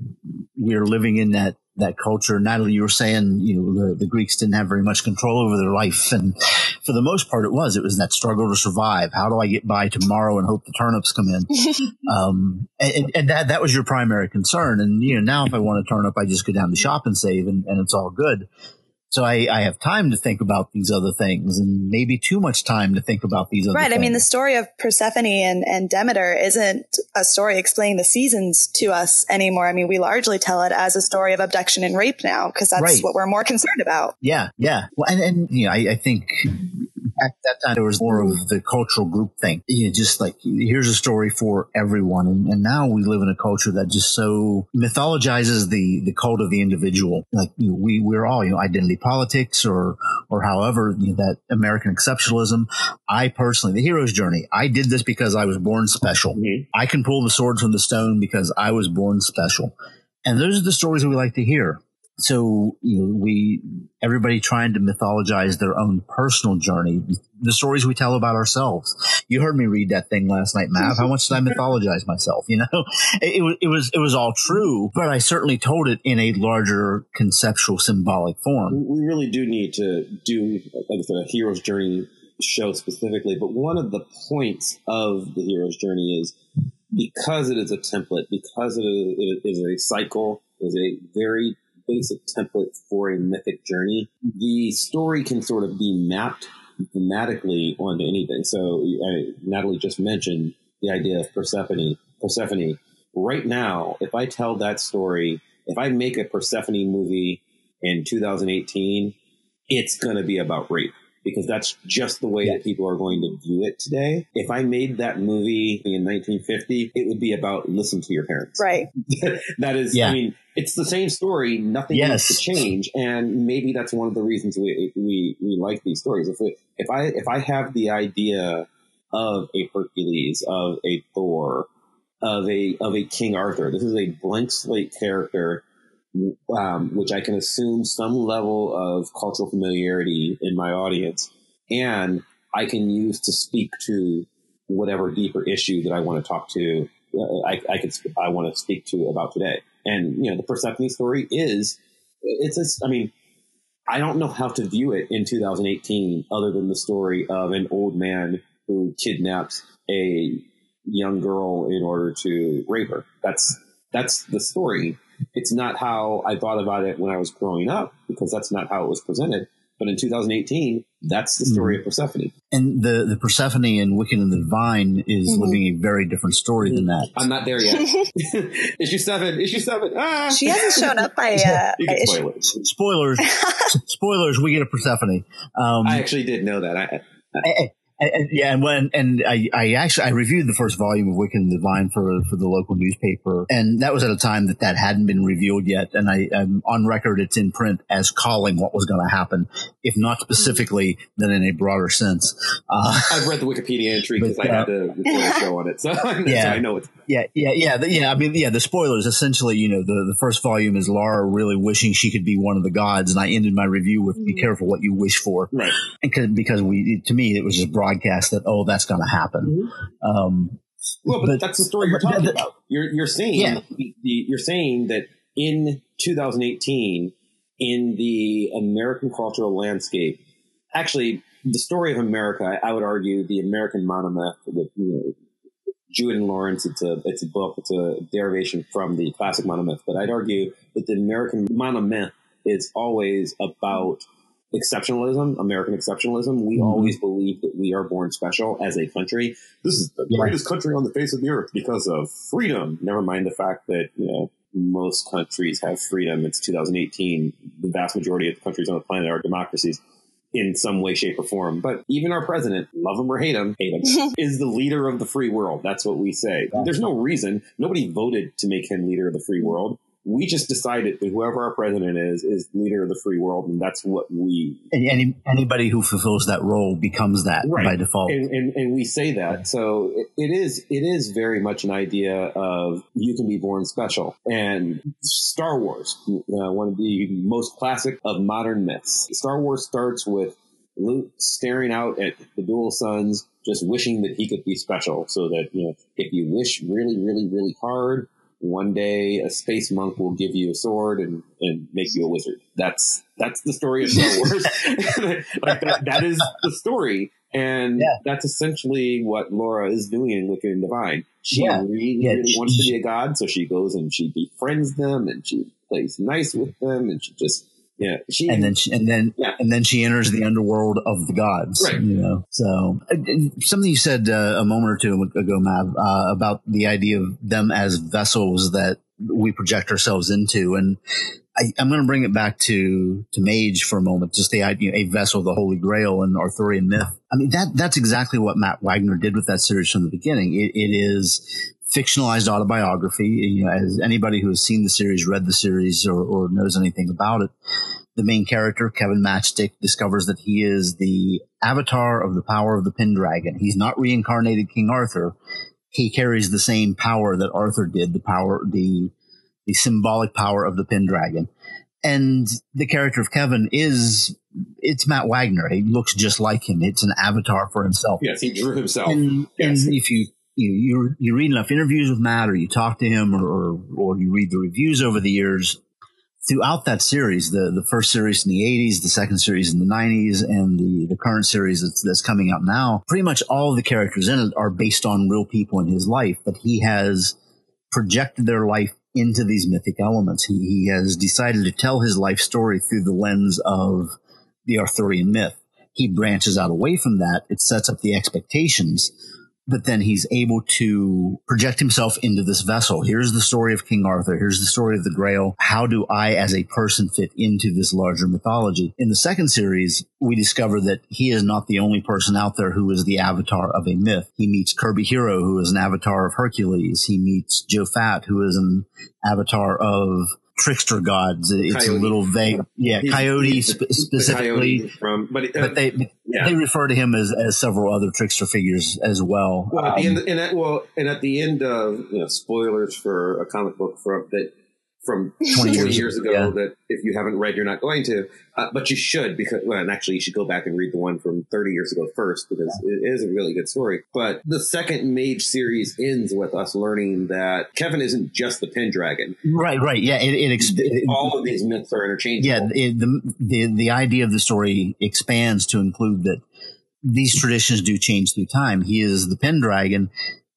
we are living in that that culture. Natalie, you were saying you know the, the Greeks didn't have very much control over their life, and for the most part, it was it was that struggle to survive. How do I get by tomorrow and hope the turnips come in? um, and, and, that that was your primary concern. And you know now if I want a turnip, I just go down the shop and save, and, and it's all good. So I, I have time to think about these other things and maybe too much time to think about these other right. things. Right. I mean, the story of Persephone and, and Demeter isn't a story explaining the seasons to us anymore. I mean, we largely tell it as a story of abduction and rape now because that's right. what we're more concerned about. Yeah. Yeah. Well, and, and you know, I, I think at that time there was more of the cultural group thing. You know, just like here's a story for everyone. And, and, now we live in a culture that just so mythologizes the the cult of the individual. Like you know, we we're all you know identity politics or or however you know, that American exceptionalism. I personally, the hero's journey. I did this because I was born special. Mm-hmm. I can pull the sword from the stone because I was born special. And those are the stories that we like to hear so you know, we everybody trying to mythologize their own personal journey, the stories we tell about ourselves. You heard me read that thing last night, Mav. How much did I mythologize myself? You know, it, it, it was it was all true, but I certainly told it in a larger conceptual, symbolic form. We really do need to do like I said, a hero's journey show specifically. But one of the points of the hero's journey is because it is a template, because it is a cycle, is a very basic template for a mythic journey. The story can sort of be mapped thematically onto anything. So uh, Natalie just mentioned the idea of Persephone. Persephone. Right now, if I tell that story, if I make a Persephone movie in 2018, it's going to be about rape because that's just the way that people are going to view it today. If I made that movie in 1950, it would be about listen to your parents. Right. that is, yeah. I mean, it's the same story. Nothing yes. needs to change. And maybe that's one of the reasons we, we, we like these stories. If, we, if I, if I have the idea of a Hercules, of a Thor, of a, of a King Arthur, this is a blank slate character um, which I can assume some level of cultural familiarity in my audience, and I can use to speak to whatever deeper issue that I want to talk to. Uh, I, I could I want to speak to about today, and you know the Persephone story is it's I mean I don't know how to view it in 2018 other than the story of an old man who kidnaps a young girl in order to rape her. That's that's the story. It's not how I thought about it when I was growing up because that's not how it was presented. But in 2018, that's the story mm-hmm. of Persephone. And the, the Persephone in Wicked and the Divine is mm-hmm. living a very different story than that. I'm not there yet. issue seven, issue seven. Ah! She hasn't shown up by, uh, you can spoil it. Spoilers. Spoilers. We get a Persephone. Um, I actually did know that. I, I, and, yeah, and when and I, I actually I reviewed the first volume of Wicked and Divine for for the local newspaper, and that was at a time that that hadn't been revealed yet. And I um, on record, it's in print as calling what was going to happen, if not specifically, then in a broader sense. Uh, I've read the Wikipedia entry because I had to uh, record a show on it, so, yeah, so I know it. Yeah, yeah, yeah, the, yeah. I mean, yeah, the spoilers essentially, you know, the the first volume is Laura really wishing she could be one of the gods, and I ended my review with "Be mm-hmm. careful what you wish for," right? And because we, to me, it was just broadcast that oh that's going to happen. Mm-hmm. Um, well, but, but, that's the story you're talking the, about. You're you're saying yeah. the, you're saying that in 2018 in the American cultural landscape, actually the story of America, I would argue the American monomyth with you know, Jewett and Lawrence. It's a it's a book. It's a derivation from the classic monomyth. But I'd argue that the American monomyth is always about exceptionalism, American exceptionalism. We Mhm. always believe that we are born special as a country. This is the greatest country on the face of the earth because of freedom. Never mind the fact that, you know, most countries have freedom. It's 2018. The vast majority of the countries on the planet are democracies in some way, shape, or form. But even our president, love him or hate him, hate him, is the leader of the free world. That's what we say. There's no reason. Nobody voted to make him leader of the free world. We just decided that whoever our president is, is leader of the free world, and that's what we And any, anybody who fulfills that role becomes that Right. by default. and, and, and we say that. So it, it is it is very much an idea of you can be born special. And Star Wars, uh, one of the most classic of modern myths. Star Wars starts with Luke staring out at the dual suns, just wishing that he could be special. So that you know, if you wish really, really, really hard. One day, a space monk will give you a sword and, and make you a wizard. That's that's the story of Star Wars. like that, that is the story, and Yeah. that's essentially what Laura is doing in Wicked and Divine. She Yeah. really, Yeah, really she- wants to be a god, so she goes and she befriends them, and she plays nice with them, and she just yeah, she and then she, and then Yeah. and then she enters the underworld of the gods. Right. You know, so uh, something you said uh, a moment or two ago, Mav, uh, about the idea of them as vessels that we project ourselves into, and I, I'm going to bring it back to to Mage for a moment. Just the idea, a vessel, of the Holy Grail, and Arthurian myth. I mean, that that's exactly what Matt Wagner did with that series from the beginning. It, it is fictionalized autobiography. You know, as anybody who has seen the series, read the series, or, or knows anything about it, the main character, Kevin Matchstick, discovers that he is the avatar of the power of the Pendragon. He's not reincarnated King Arthur. He carries the same power that Arthur did, the power, the, the symbolic power of the Pendragon. And the character of Kevin is, it's Matt Wagner. He looks just like him. It's an avatar for himself. yes, he drew himself. And, Yes. and if you, you, you, read enough interviews with Matt or you talk to him or, or, you read the reviews over the years, throughout that series, the, the first series in the 80s, the second series in the 90s, and the, the current series that's, that's coming out now, pretty much all the characters in it are based on real people in his life, but he has projected their life into these mythic elements. He, he has decided to tell his life story through the lens of the Arthurian myth. He branches out away from that. It sets up the expectations but then he's able to project himself into this vessel. Here's the story of King Arthur. Here's the story of the Grail. How do I, as a person, fit into this larger mythology? In the second series, we discover that he is not the only person out there who is the avatar of a myth. He meets Kirby Hero, who is an avatar of Hercules. He meets Joe Fat, who is an avatar of trickster gods. It's Coyote. a little vague. Yeah, He's- Coyote he's the- specifically. coyote from, but, uh, but they yeah. they refer to him as, as several other trickster figures as well. Well, at the Um, end, and at, well, and at the end of you know, spoilers for a comic book from that from 20 years, years ago yeah. that if you haven't read, you're not going to, uh, but you should because, well, and actually you should go back and read the one from 30 years ago first because it is a really good story. But the second Mage series ends with us learning that Kevin isn't just the Pendragon. Right, right. Yeah, it, it, ex- it All of these myths are interchangeable. yeah, it, the, the the idea of the story expands to include that these traditions do change through time. He is the Pendragon.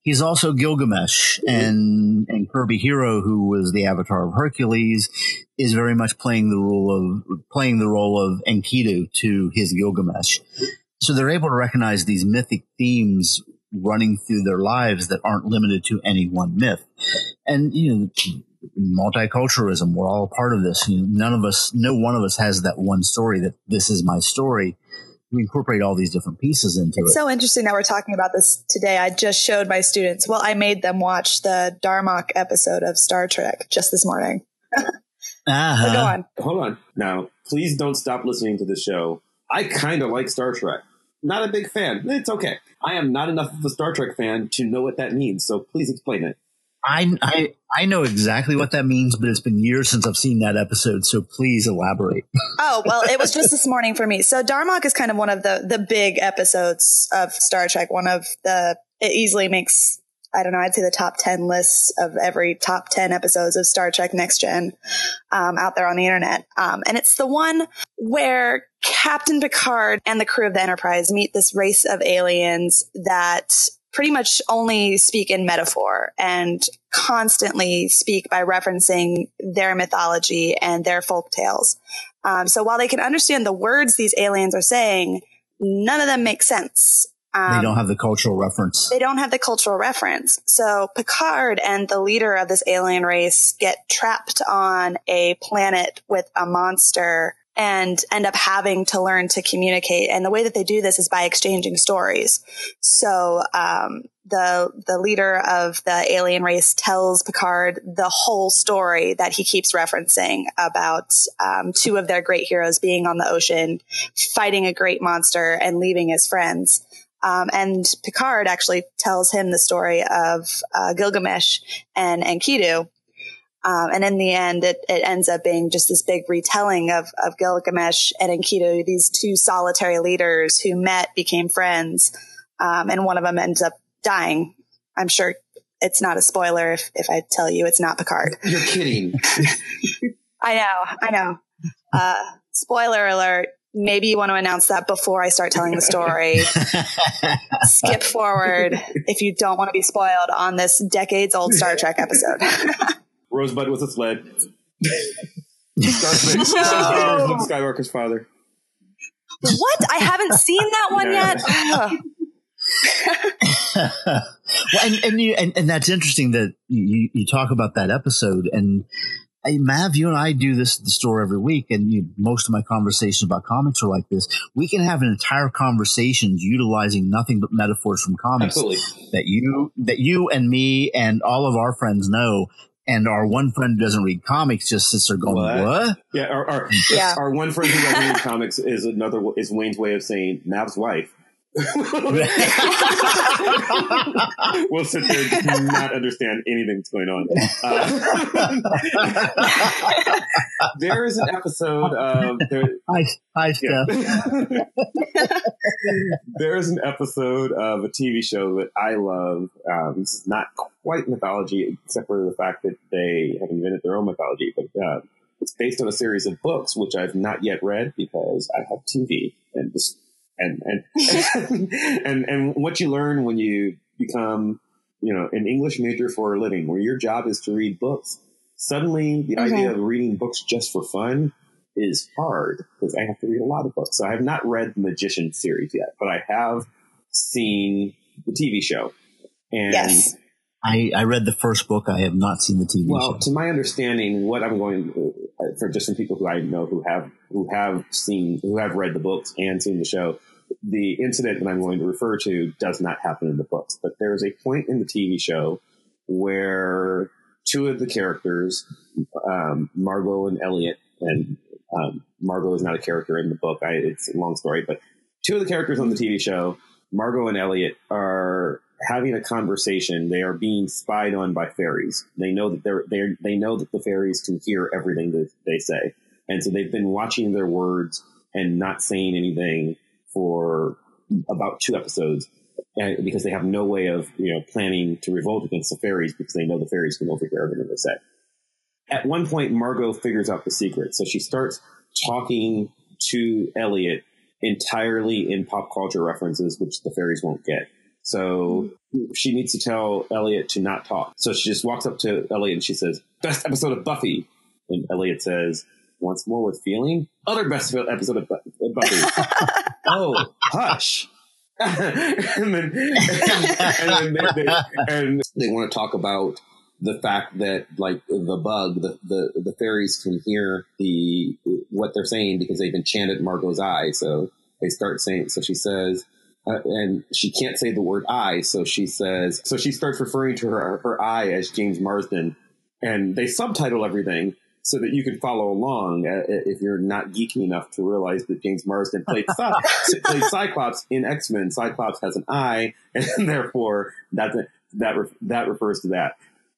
He's also Gilgamesh and and Kirby Hero, who was the avatar of Hercules, is very much playing the role of playing the role of Enkidu to his Gilgamesh. So they're able to recognize these mythic themes running through their lives that aren't limited to any one myth. And you know, multiculturalism. We're all a part of this. You know, none of us, no one of us has that one story that this is my story. We incorporate all these different pieces into It's it. so interesting that we're talking about this today. I just showed my students, well, I made them watch the Darmok episode of Star Trek just this morning. Uh-huh. But go on. Hold on. Now, please don't stop listening to the show. I kind of like Star Trek. Not a big fan. It's okay. I am not enough of a Star Trek fan to know what that means, so please explain it. I, I, I know exactly what that means, but it's been years since I've seen that episode. So please elaborate. Oh, well, it was just this morning for me. So Darmok is kind of one of the, the big episodes of Star Trek. One of the, it easily makes, I don't know, I'd say the top 10 lists of every top 10 episodes of Star Trek Next Gen, um, out there on the internet. Um, and it's the one where Captain Picard and the crew of the Enterprise meet this race of aliens that pretty much only speak in metaphor and constantly speak by referencing their mythology and their folk tales. Um, so while they can understand the words these aliens are saying, none of them make sense. Um, they don't have the cultural reference. They don't have the cultural reference. So Picard and the leader of this alien race get trapped on a planet with a monster and end up having to learn to communicate. And the way that they do this is by exchanging stories. So, um, the, the leader of the alien race tells Picard the whole story that he keeps referencing about, um, two of their great heroes being on the ocean, fighting a great monster and leaving his friends. Um, and Picard actually tells him the story of uh, Gilgamesh and Enkidu, um, and in the end, it, it ends up being just this big retelling of, of Gilgamesh and Enkidu, these two solitary leaders who met, became friends, um, and one of them ends up dying. I'm sure it's not a spoiler if, if I tell you it's not Picard. You're kidding. I know, I know. Uh, spoiler alert. Maybe you want to announce that before I start telling the story. Skip forward if you don't want to be spoiled on this decades old Star Trek episode. Rosebud was a sled. Darth Vader, Luke Skywalker's father. What? I haven't seen that one yet. well, and and, you, and and that's interesting that you you talk about that episode and. Uh, Mav, you and I do this at the store every week, and you, most of my conversations about comics are like this. We can have an entire conversation utilizing nothing but metaphors from comics Absolutely. that you that you and me and all of our friends know, and our one friend who doesn't read comics just sits there going, "What?" what? Yeah, our, our, Yeah. our one friend who doesn't read comics is another is Wayne's way of saying Mav's wife. we'll sit there and not understand anything that's going on. Uh, there is an episode of there, Hi, hi, yeah. Steph. there is an episode of a TV show that I love. Um, it's not quite mythology, except for the fact that they have invented their own mythology, but uh, it's based on a series of books which I've not yet read because I have TV and just and and and and what you learn when you become you know an English major for a living, where your job is to read books. Suddenly, the idea of reading books just for fun is hard because I have to read a lot of books. So I have not read the Magician series yet, but I have seen the TV show. And Yes. I, I read the first book. I have not seen the TV show. well, show. to my understanding, what I'm going uh, for just some people who I know who have who have seen who have read the books and seen the show, the incident that I'm going to refer to does not happen in the books. But there is a point in the TV show where two of the characters, um, Margo and Eliot, and um, Margo is not a character in the book. I, it's a long story, but two of the characters on the TV show, Margo and Eliot, are having a conversation. They are being spied on by fairies. They know that they're they are they know that the fairies can hear everything that they say, and so they've been watching their words and not saying anything for about two episodes. Because they have no way of, you know, planning to revolt against the fairies because they know the fairies can overhear everything they say. At one point, Margo figures out the secret, so she starts talking to Eliot entirely in pop culture references, which the fairies won't get. So she needs to tell Eliot to not talk. So she just walks up to Eliot and she says, "Best episode of Buffy," and Eliot says, "Once more with feeling." Other best episode of Buffy. oh, hush. and then, and, then they, they, and they want to talk about the fact that like the bug, the, the, the fairies can hear the, what they're saying because they've enchanted Margo's eye. So they start saying, so she says, uh, and she can't say the word I. So she says, so she starts referring to her, her eye as James Marsden and they subtitle everything so that you can follow along uh, if you're not geeky enough to realize that James Marsden played, played Cyclops in X Men. Cyclops has an eye, and therefore that that re- that refers to that.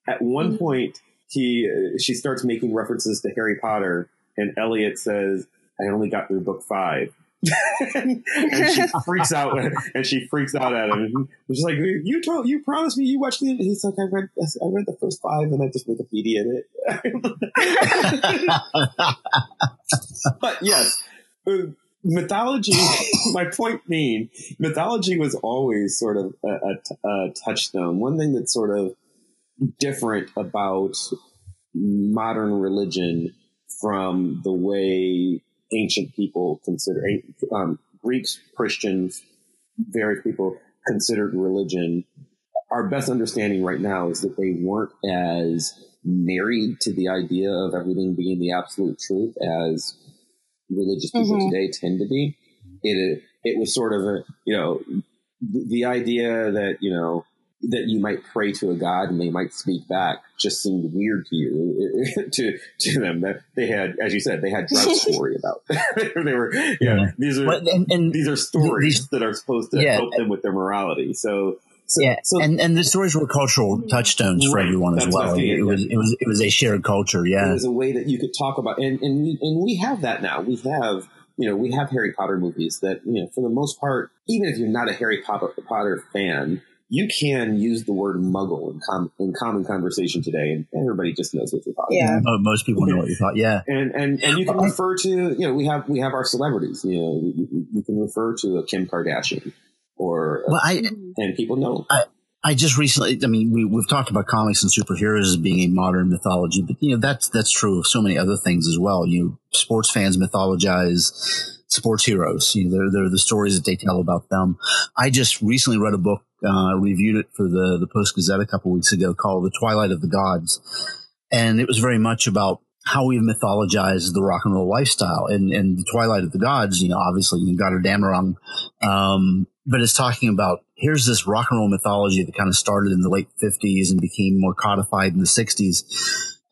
At one point, he uh, she starts making references to Harry Potter, and Eliot says, "I only got through book five. and, she freaks out, and she freaks out at him. She's like, "You told, you promised me you watched it." He's like, "I read, I read the first five, and I just Wikipedia it." but yes, uh, mythology. my point being, mythology was always sort of a, a, a touchstone. One thing that's sort of different about modern religion from the way ancient people consider um, Greeks, Christians, various people considered religion. Our best understanding right now is that they weren't as married to the idea of everything being the absolute truth as religious people mm-hmm. today tend to be. It it was sort of a you know the idea that you know that you might pray to a god and they might speak back just seemed weird to you to to them that they had as you said they had drought story about they were yeah, yeah. these are well, and, and, these are stories these, that are supposed to yeah, help them with their morality so so, yeah, so, and and the stories were cultural touchstones for everyone as well. It, was it was it was a shared culture. Yeah, it was a way that you could talk about, and and we, and we have that now. We have you know we have Harry Potter movies that you know for the most part, even if you're not a Harry Potter, Potter fan, you can use the word muggle in, com- in common conversation today, and everybody just knows what you're talking yeah. about. Oh, most people know what you're talking. Yeah, and and and you can refer to you know we have we have our celebrities. You know, you, you can refer to a Kim Kardashian or well, I, and people know. I, I just recently, I mean, we, we've talked about comics and superheroes as being a modern mythology, but you know that's that's true of so many other things as well. You know, sports fans mythologize sports heroes. You know, they're, they're the stories that they tell about them. I just recently read a book uh, reviewed it for the the Post Gazette a couple weeks ago called "The Twilight of the Gods," and it was very much about how we've mythologized the rock and roll lifestyle and and the Twilight of the Gods. You know, obviously you got Götterdämmerung, um, but it's talking about here's this rock and roll mythology that kind of started in the late fifties and became more codified in the sixties,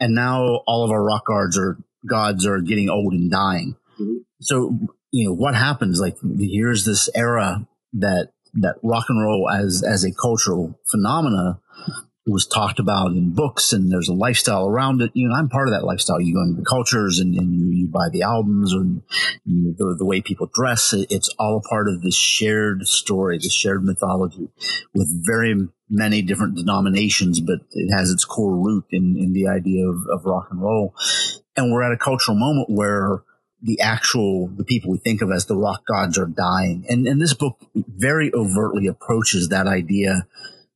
and now all of our rock gods are gods are getting old and dying. Mm-hmm. So you know what happens? Like here's this era that that rock and roll as as a cultural phenomena was talked about in books and there's a lifestyle around it. You know, I'm part of that lifestyle. You go into the cultures and, and you, you, buy the albums and you know, the, the, way people dress. It's all a part of this shared story, this shared mythology with very many different denominations, but it has its core root in, in the idea of, of rock and roll. And we're at a cultural moment where the actual the people we think of as the rock gods are dying. And and this book very overtly approaches that idea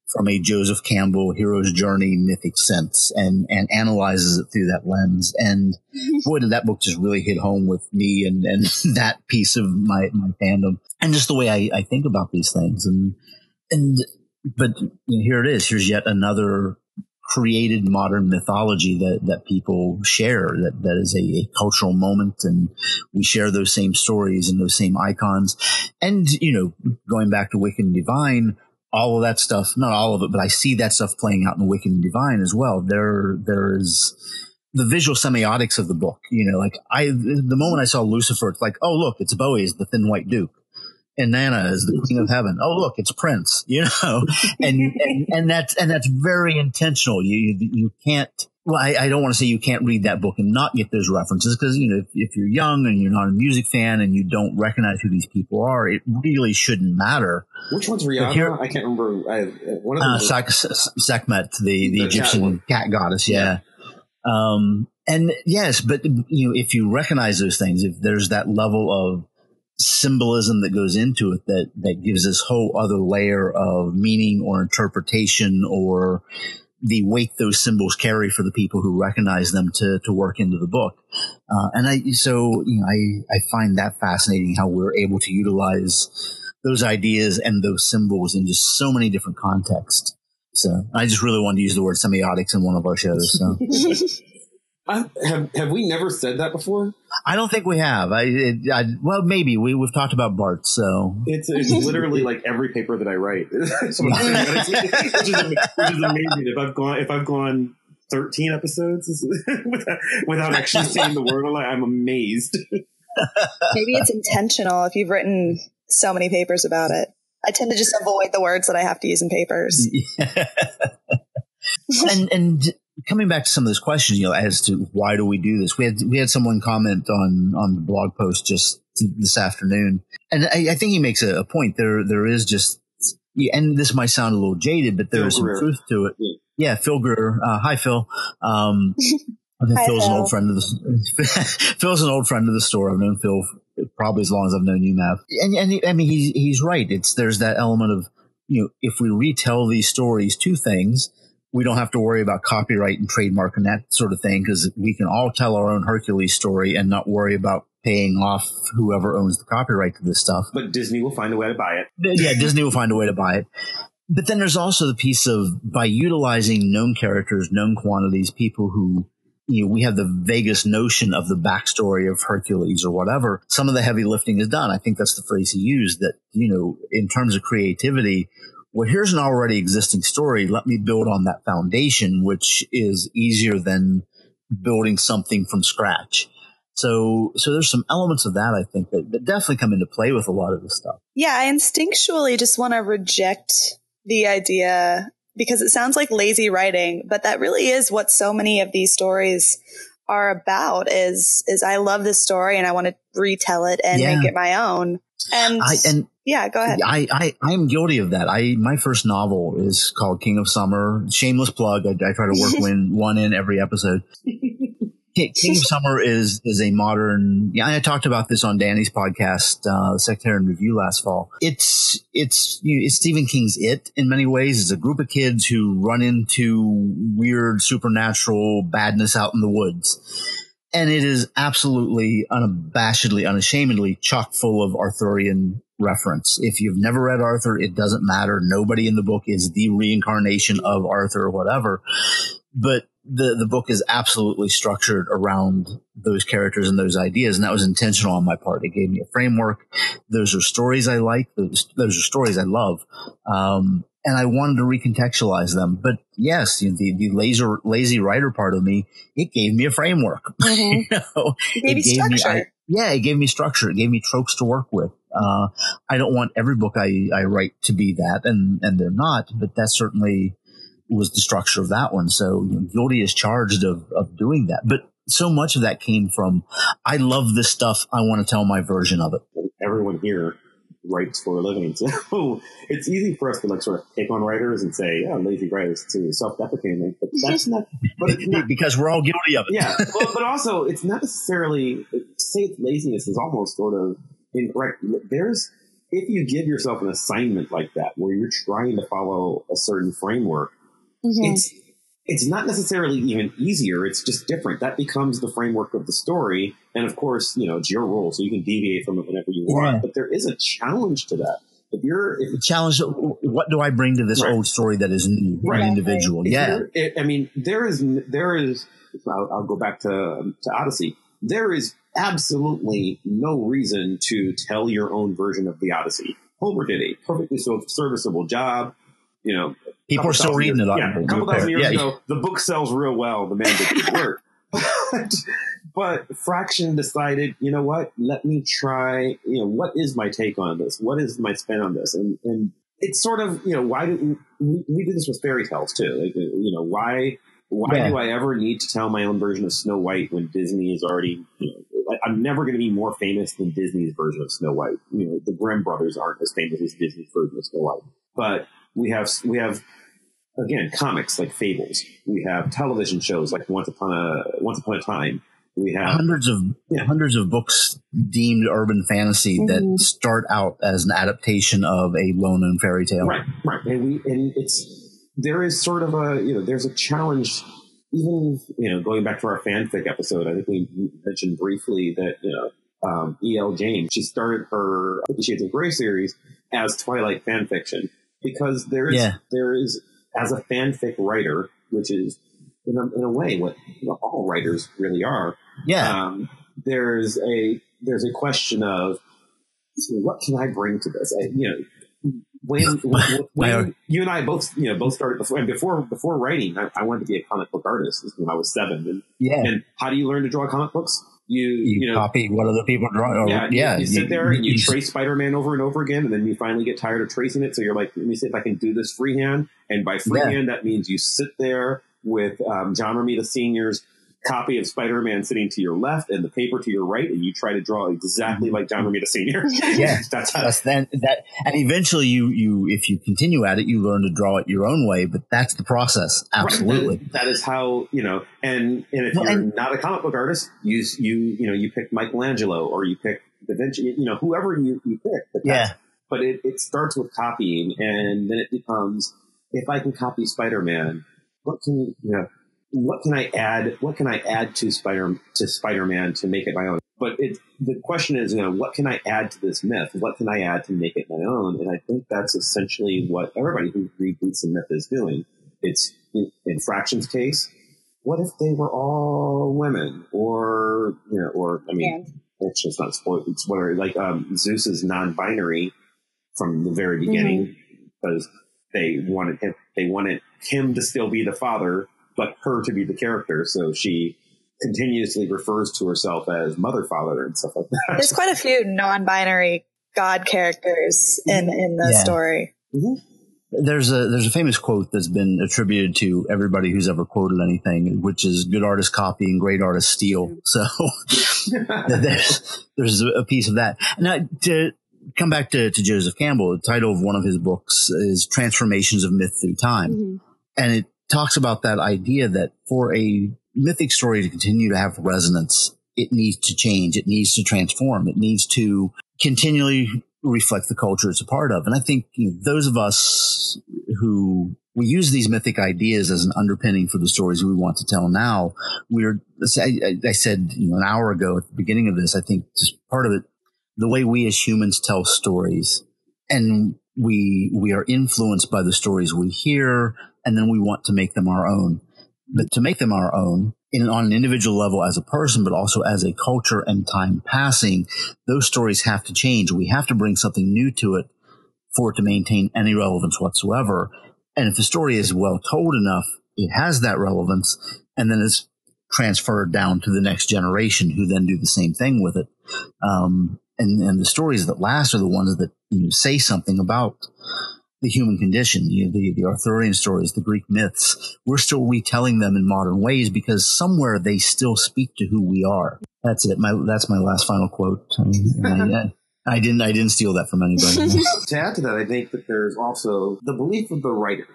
from a Joseph Campbell hero's journey mythic sense and and analyzes it through that lens. And mm-hmm. boy, did that book just really hit home with me and and that piece of my my fandom and just the way I, I think about these things. And and but you know, here it is. Here's yet another created modern mythology that, that people share, that, that is a, a, cultural moment. And we share those same stories and those same icons. And, you know, going back to Wicked and Divine, all of that stuff, not all of it, but I see that stuff playing out in Wicked and Divine as well. There, there is, the visual semiotics of the book, you know, like I, the moment I saw Lucifer, it's like, oh, look, it's Bowie, the thin white Duke and Inanna is the queen of heaven. Oh, look, it's Prince, you know, and, and, and that's, and that's very intentional. You, you, you can't, well, I, I, don't want to say you can't read that book and not get those references because, you know, if, if, you're young and you're not a music fan and you don't recognize who these people are, it really shouldn't matter. Which one's Rihanna? Here, I can't remember. I, one of them. Uh, Sak- Sekhmet, the, the, the Egyptian cat, cat, goddess. Yeah. yeah. Um, and yes, but you know, if you recognize those things, if there's that level of symbolism that goes into it that that gives this whole other layer of meaning or interpretation or the weight those symbols carry for the people who recognize them to to work into the book. Uh, and I so you know I I find that fascinating how we're able to utilize those ideas and those symbols in just so many different contexts. So I just really wanted to use the word semiotics in one of our shows. So. I, have have we never said that before? I don't think we have. I, it, I well, maybe we we've talked about Barthes. So it's it's literally like every paper that I write, which, is, which is amazing. If I've gone if I've gone 13 episodes without, without actually saying the word a lot, I'm amazed. Maybe it's intentional if you've written so many papers about it. I tend to just avoid the words that I have to use in papers. Yeah. and and coming back to some of those questions, you know, as to why do we do this? We had we had someone comment on on the blog post just this afternoon, and I, I think he makes a, a, point. There there is just, and this might sound a little jaded, but there Phil is some Greer. truth to it. Yeah, yeah Phil Greer. Uh, hi, Phil. Um, Hi, Phil's Phil. an old friend of the Phil's an old friend of the store. I've known Phil probably as long as I've known you, Mav. And, and I mean, he's, he's right. It's, there's that element of, you know, if we retell these stories, two things, we don't have to worry about copyright and trademark and that sort of thing because we can all tell our own Hercules story and not worry about paying off whoever owns the copyright to this stuff. But Disney will find a way to buy it. Yeah, Disney will find a way to buy it. But then there's also the piece of by utilizing known characters, known quantities, people who you know, we have the vaguest notion of the backstory of Hercules or whatever. Some of the heavy lifting is done. I think that's the phrase he used that, you know, in terms of creativity, well, here's an already existing story. Let me build on that foundation, which is easier than building something from scratch. So, so there's some elements of that I think that, that definitely come into play with a lot of this stuff. Yeah, I instinctually just want to reject the idea because it sounds like lazy writing, but that really is what so many of these stories are about is is I love this story and I want to retell it and yeah. make it my own. And, I, and yeah, go ahead. I, I, I'm guilty of that. I, my first novel is called King of Summer. Shameless plug. I, I try to work when, one in every episode. King of Summer is is a modern. Yeah, I talked about this on Danny's podcast, uh, the Sectarian Review last fall. It's it's you know, it's Stephen King's It in many ways. It's a group of kids who run into weird supernatural badness out in the woods, and it is absolutely unabashedly, unashamedly chock full of Arthurian reference. If you've never read Arthur, it doesn't matter. Nobody in the book is the reincarnation of Arthur or whatever. But the the book is absolutely structured around those characters and those ideas, and that was intentional on my part. It gave me a framework. Those are stories I like. Those those are stories I love, um, and I wanted to recontextualize them. But yes, you know, the the laser lazy writer part of me, it gave me a framework. Mm-hmm. you know, it gave, it gave structure. me I, yeah, it gave me structure. It gave me tropes to work with. Uh, I don't want every book I, I write to be that, and and they're not. But that certainly was the structure of that one. So you know, guilty is charged of, of doing that. But so much of that came from, I love this stuff. I want to tell my version of it. Everyone here writes for a living. So it's easy for us to like sort of pick on writers and say, yeah, lazy writers to self-deprecating, but that's not, but it's not, because we're all guilty of it. Yeah. Well, but also it's not necessarily, say it's laziness is almost sort of incorrect. There's, if you give yourself an assignment like that, where you're trying to follow a certain framework, Mm-hmm. It's it's not necessarily even easier. It's just different. That becomes the framework of the story, and of course, you know it's your rule, so you can deviate from it whenever you yeah. want. But there is a challenge to that. If you're if challenge, what do I bring to this right. old story that is new, right. an individual? If yeah, it, I mean, there is there is. I'll, I'll go back to to Odyssey. There is absolutely no reason to tell your own version of the Odyssey. Homer did a perfectly serviceable job you know, people are still reading it. Yeah, a couple thousand years yeah. ago, the book sells real well. The man did good work. but, but Fraction decided, you know what? Let me try. You know, what is my take on this? What is my spin on this? And and it's sort of you know why do we, we do this with fairy tales too? Like, uh, you know why why yeah. do I ever need to tell my own version of Snow White when Disney is already you know I'm never going to be more famous than Disney's version of Snow White. You know, the Grimm brothers aren't as famous as Disney's version of Snow White. But we have we have again comics like Fables. We have television shows like Once Upon a Once Upon a Time. We have hundreds of yeah. hundreds of books deemed urban fantasy mm-hmm. that start out as an adaptation of a well-known fairy tale. Right, right, and we and it's there is sort of a you know there's a challenge even you know going back to our fanfic episode. I think we mentioned briefly that you know um, E.L. James she started her Shades of Grey series as Twilight fan fiction because there is yeah. there is as a fanfic writer, which is in a, in a way what you know, all writers really are. Yeah. Um, there's a there's a question of what can I bring to this? I, you know, when, when, when you and I both you know both started before before before writing, I, I, wanted to be a comic book artist when I was seven. And, yeah. And how do you learn to draw comic books? You, you, you know, copy what other people draw. Or, yeah, yeah. You, you sit there and you, you trace Spider-Man over and over again, and then you finally get tired of tracing it. So you're like, let me see if I can do this freehand. And by freehand, yeah. that means you sit there with um, John Romita Senior's copy of Spider-Man sitting to your left and the paper to your right, and you try to draw exactly like John Romita Senior. yeah, that's how. That's then that, and eventually you you if you continue at it, you learn to draw it your own way. But that's the process. Absolutely, right. that, that is how you know. And and if well, you're and, not a comic book artist, you you you know you pick Michelangelo or you pick Da Vinci, you know, whoever you, you pick. But Yeah. But it, it starts with copying, and then it becomes if I can copy Spider Man, what can you know? What can I add? What can I add to Spider to Spider Man to make it my own? But it, the question is, you know, what can I add to this myth? What can I add to make it my own? And I think that's essentially what everybody who reboots a myth is doing. It's in, in Fraction's case. What if they were all women, or you know, or I mean, it's just not spoiled. It's whatever. Like um, Zeus is non-binary from the very beginning because they wanted him. They wanted him to still be the father, but her to be the character. So she continuously refers to herself as mother, father, and stuff like that. There's quite a few non-binary god characters in in the Yeah. story. Mm-hmm. There's a there's a famous quote that's been attributed to everybody who's ever quoted anything, which is "good artists copy and great artists steal." So there's there's a piece of that. Now to come back to, to Joseph Campbell, the title of one of his books is "Transformations of Myth Through Time," mm-hmm. and it talks about that idea that for a mythic story to continue to have resonance, it needs to change, it needs to transform, it needs to continually reflect the culture it's a part of. And I think you know, those of us who we use these mythic ideas as an underpinning for the stories we want to tell now. We're, I, said, you know, an hour ago at the beginning of this, I think just part of it, the way we as humans tell stories and we, we are influenced by the stories we hear and then we want to make them our own. But to make them our own in, on an individual level as a person, but also as a culture and time passing, those stories have to change. We have to bring something new to it for it to maintain any relevance whatsoever. And if the story is well told enough, it has that relevance and then it's transferred down to the next generation who then do the same thing with it. Um, and, and the stories that last are the ones that you know, say something about the human condition, you know, the, the Arthurian stories, the Greek myths. We're still retelling them in modern ways because somewhere they still speak to who we are. That's it. My, that's my last final quote. I, I didn't, I didn't steal that from anybody. to add to that, I think that there's also the belief of the writer,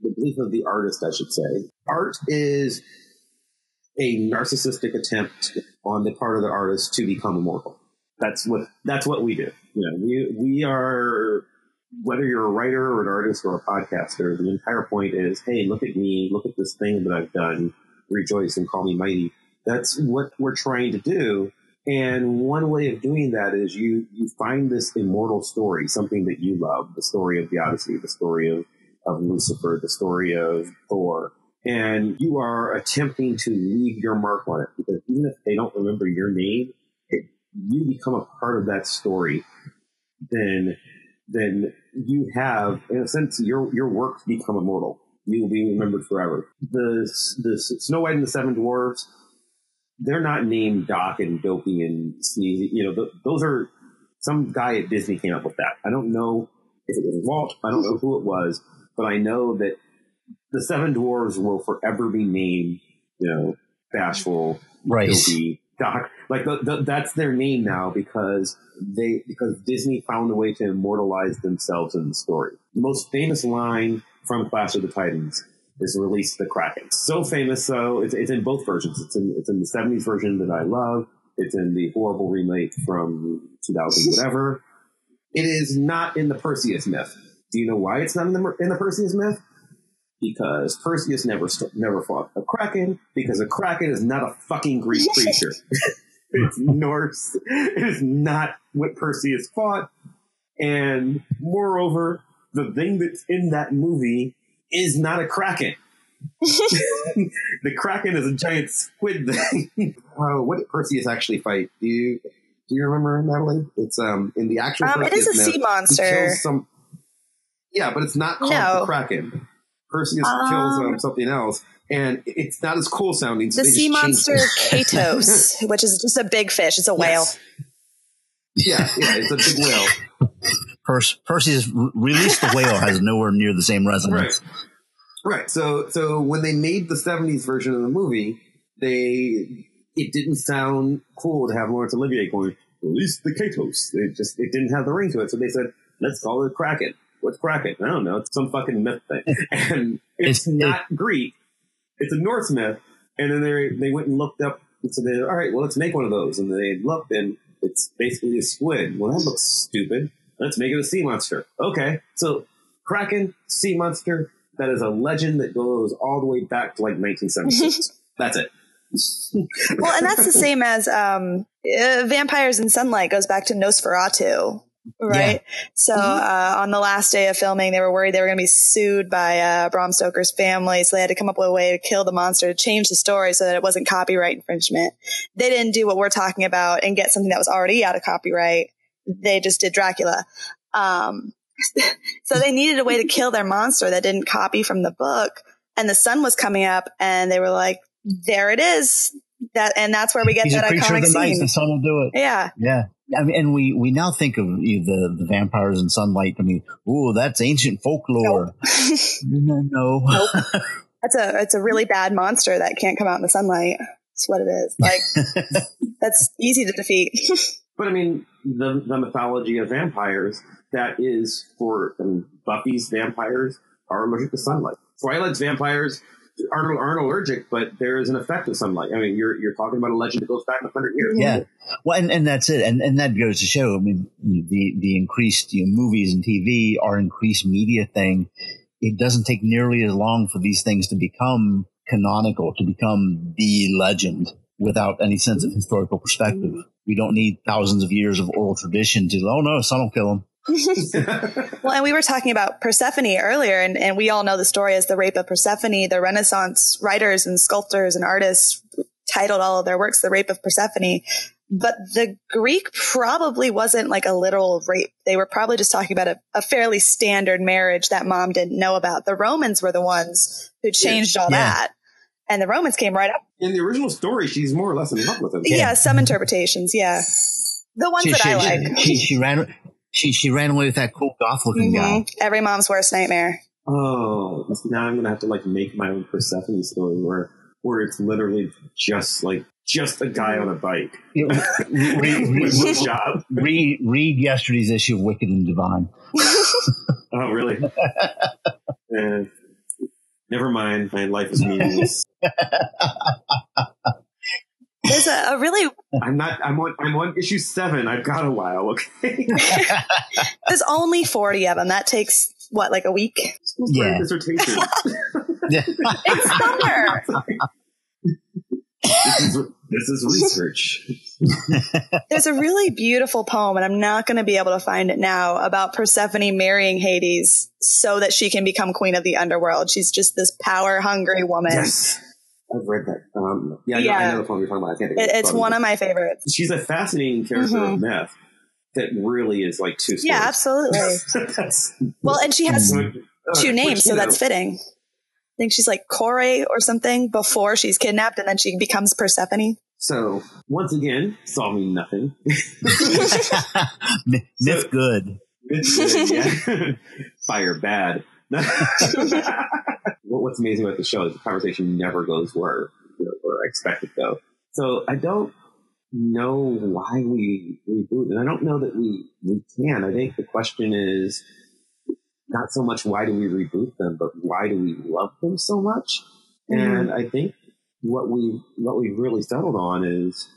the belief of the artist, I should say. Art is a narcissistic attempt on the part of the artist to become immortal. That's what that's what we do. You know, we we are whether you're a writer or an artist or a podcaster, the entire point is, hey, look at me, look at this thing that I've done, rejoice and call me mighty. That's what we're trying to do. And one way of doing that is you you find this immortal story, something that you love, the story of the Odyssey, the story of, of Lucifer, the story of Thor, and you are attempting to leave your mark on it because even if they don't remember your name, you become a part of that story. Then then you have, in a sense, your your works become immortal. You will be remembered forever. The the Snow White and the Seven Dwarfs, they're not named Doc and Dopey and Sneezy. You know, th- those are some guy at Disney came up with that. I don't know if it was Walt. I don't know who it was, but I know that the Seven Dwarves will forever be named. You know, Bashful, right. Dopey, Doc. Like the, the, that's their name now because they because Disney found a way to immortalize themselves in the story. The most famous line from Clash of the Titans is release the Kraken. So famous, so it's, it's in both versions. It's in it's in the '70s version that I love. It's in the horrible remake from 2000 whatever. It is not in the Perseus myth. Do you know why it's not in the in the Perseus myth? Because Perseus never st- never fought a kraken. Because a kraken is not a fucking Greek creature. it's Norse. It is not what Perseus fought. And moreover, the thing that's in that movie is not a kraken. the kraken is a giant squid thing. wow, what did Perseus actually fight? Do you do you remember, Natalie? It's um in the actual. Um, it is a myth, sea monster. some. Yeah, but it's not called No. the kraken. Perseus Um, kills um, something else, and it's not as cool sounding. So The they sea just monster changed it. Katos, which is just a big fish. It's a whale. Yes. Yeah, yeah, it's a big whale. Perse- Perseus released the whale has nowhere near the same resonance. Right. So so when they made the '70s version of the movie, they it didn't sound cool to have Laurence Olivier going release the Katos. It just it didn't have the ring to it. So they said let's call it Kraken. What's Kraken? I don't know. It's some fucking myth thing, and it's, It's- not Greek. It's a Norse myth. And then they they went and looked up and said, "All right, well, let's make one of those." And they looked, and it's basically a squid. Well, that looks stupid. Let's make it a sea monster. Okay, so Kraken, sea monster. That is a legend that goes all the way back to like 1976. That's it. Well, and that's the same as um, uh, Vampires in Sunlight goes back to Nosferatu, right? So uh, on the last day of filming, they were worried they were going to be sued by uh, Bram Stoker's family, so they had to come up with a way to kill the monster to change the story so that it wasn't copyright infringement. They didn't do what we're talking about and get something that was already out of copyright. They just did Dracula. Um, so they needed a way to kill their monster that didn't copy from the book. And the sun was coming up, and they were like, "There it is." That and that's where we get He's that iconic of the night. scene. The sun will do it. Yeah, Yeah. I mean, and we, we now think of you know, the, the vampires and sunlight. I mean, ooh, that's ancient folklore. No, no. that's a it's a really bad monster that can't come out in the sunlight. That's what it is. Like that's easy to defeat. But I mean, the the mythology of vampires that is for I mean, Buffy's vampires are allergic to sunlight. Twilight's vampires aren't, aren't allergic, but there is an effect of sunlight. I mean, you're you're talking about a legend that goes back a hundred years. Yeah. Well, and, and that's it. And, and that goes to show, I mean, the, the increased you know, movies and TV, our increased media thing, it doesn't take nearly as long for these things to become canonical, to become the legend without any sense of historical perspective. We don't need thousands of years of oral tradition to, oh no, sun will kill him. well, and we were talking about Persephone earlier, and, and we all know the story as the rape of Persephone. The Renaissance writers and sculptors and artists titled all of their works "The Rape of Persephone." But the Greek probably wasn't like a literal rape. They were probably just talking about a, a fairly standard marriage that mom didn't know about. The Romans were the ones who changed all Yeah. that. And the Romans came right up. In the original story, she's more or less in love with him. Yeah, some interpretations. Yeah. The ones She, that she, I like. she, she ran, she, she ran away with that cool goth looking guy. Mhm. Every mom's worst nightmare. Oh, now I'm gonna have to like make my own Persephone story where where it's literally just like just a guy on a bike You know, re- re- with re- a job. read, read yesterday's issue of Wicked and Divine. Oh, really? Eh, never mind. My life is meaningless. There's a, a really I'm not. I'm on. I'm on issue seven. I've got a while. Okay. There's only 40 of them. That takes what, like a week? Yeah. dissertation. Yeah. It's summer. this, is, this is research. There's a really beautiful poem, and I'm not going to be able to find it now, about Persephone marrying Hades so that she can become queen of the underworld. She's just this power hungry woman. Yes, I've read that. Um, yeah, I know, I know the poem you're talking about. I can't think It, it's one of my favorites. She's a fascinating character of myth that really is like two. Yeah, absolutely. that's Well, and she has uh, two which, names, so you know, that's fitting. I think she's like Kore or something before she's kidnapped, and then she becomes Persephone. So once again, saw me nothing. Myth myth good. It's good, yeah. Fire bad. What- What's amazing about the show is the conversation never goes where you know, where I expect it to go. So I don't know why we reboot, and I don't know that we we can. I think the question is not so much why do we reboot them, but why do we love them so much? Mm-hmm. And I think what we what we've really settled on is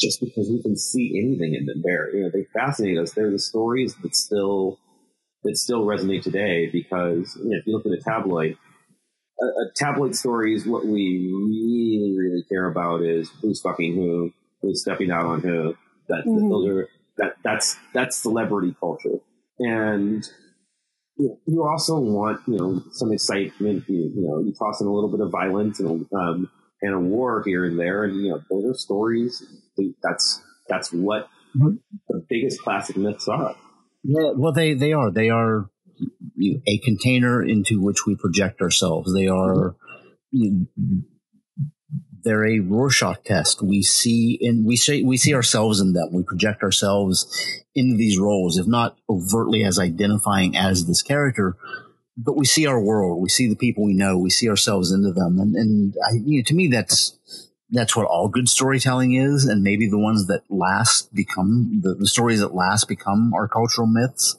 just because we can see anything in them. There, you know, they fascinate us. They're the stories that still that still resonate today because you know, if you look at a tabloid, a, a tabloid story is what we really, really care about is who's fucking who, who's stepping out on who. That Mhm. those are that that's that's celebrity culture, and you, know, you also want you know some excitement. You, you know, you toss in a little bit of violence and um, and a war here and there, and you know those are stories. That's that's what Mhm. the biggest classic myths are. Yeah, well, they, they are. They are a container into which we project ourselves. They are, you they're a Rorschach test. We see in we see we see ourselves in them. We project ourselves into these roles, if not overtly as identifying as this character, but we see our world. We see the people we know. We see ourselves into them, and and I, you know, to me, that's that's what all good storytelling is, and maybe the ones that last become the, the stories that last become our cultural myths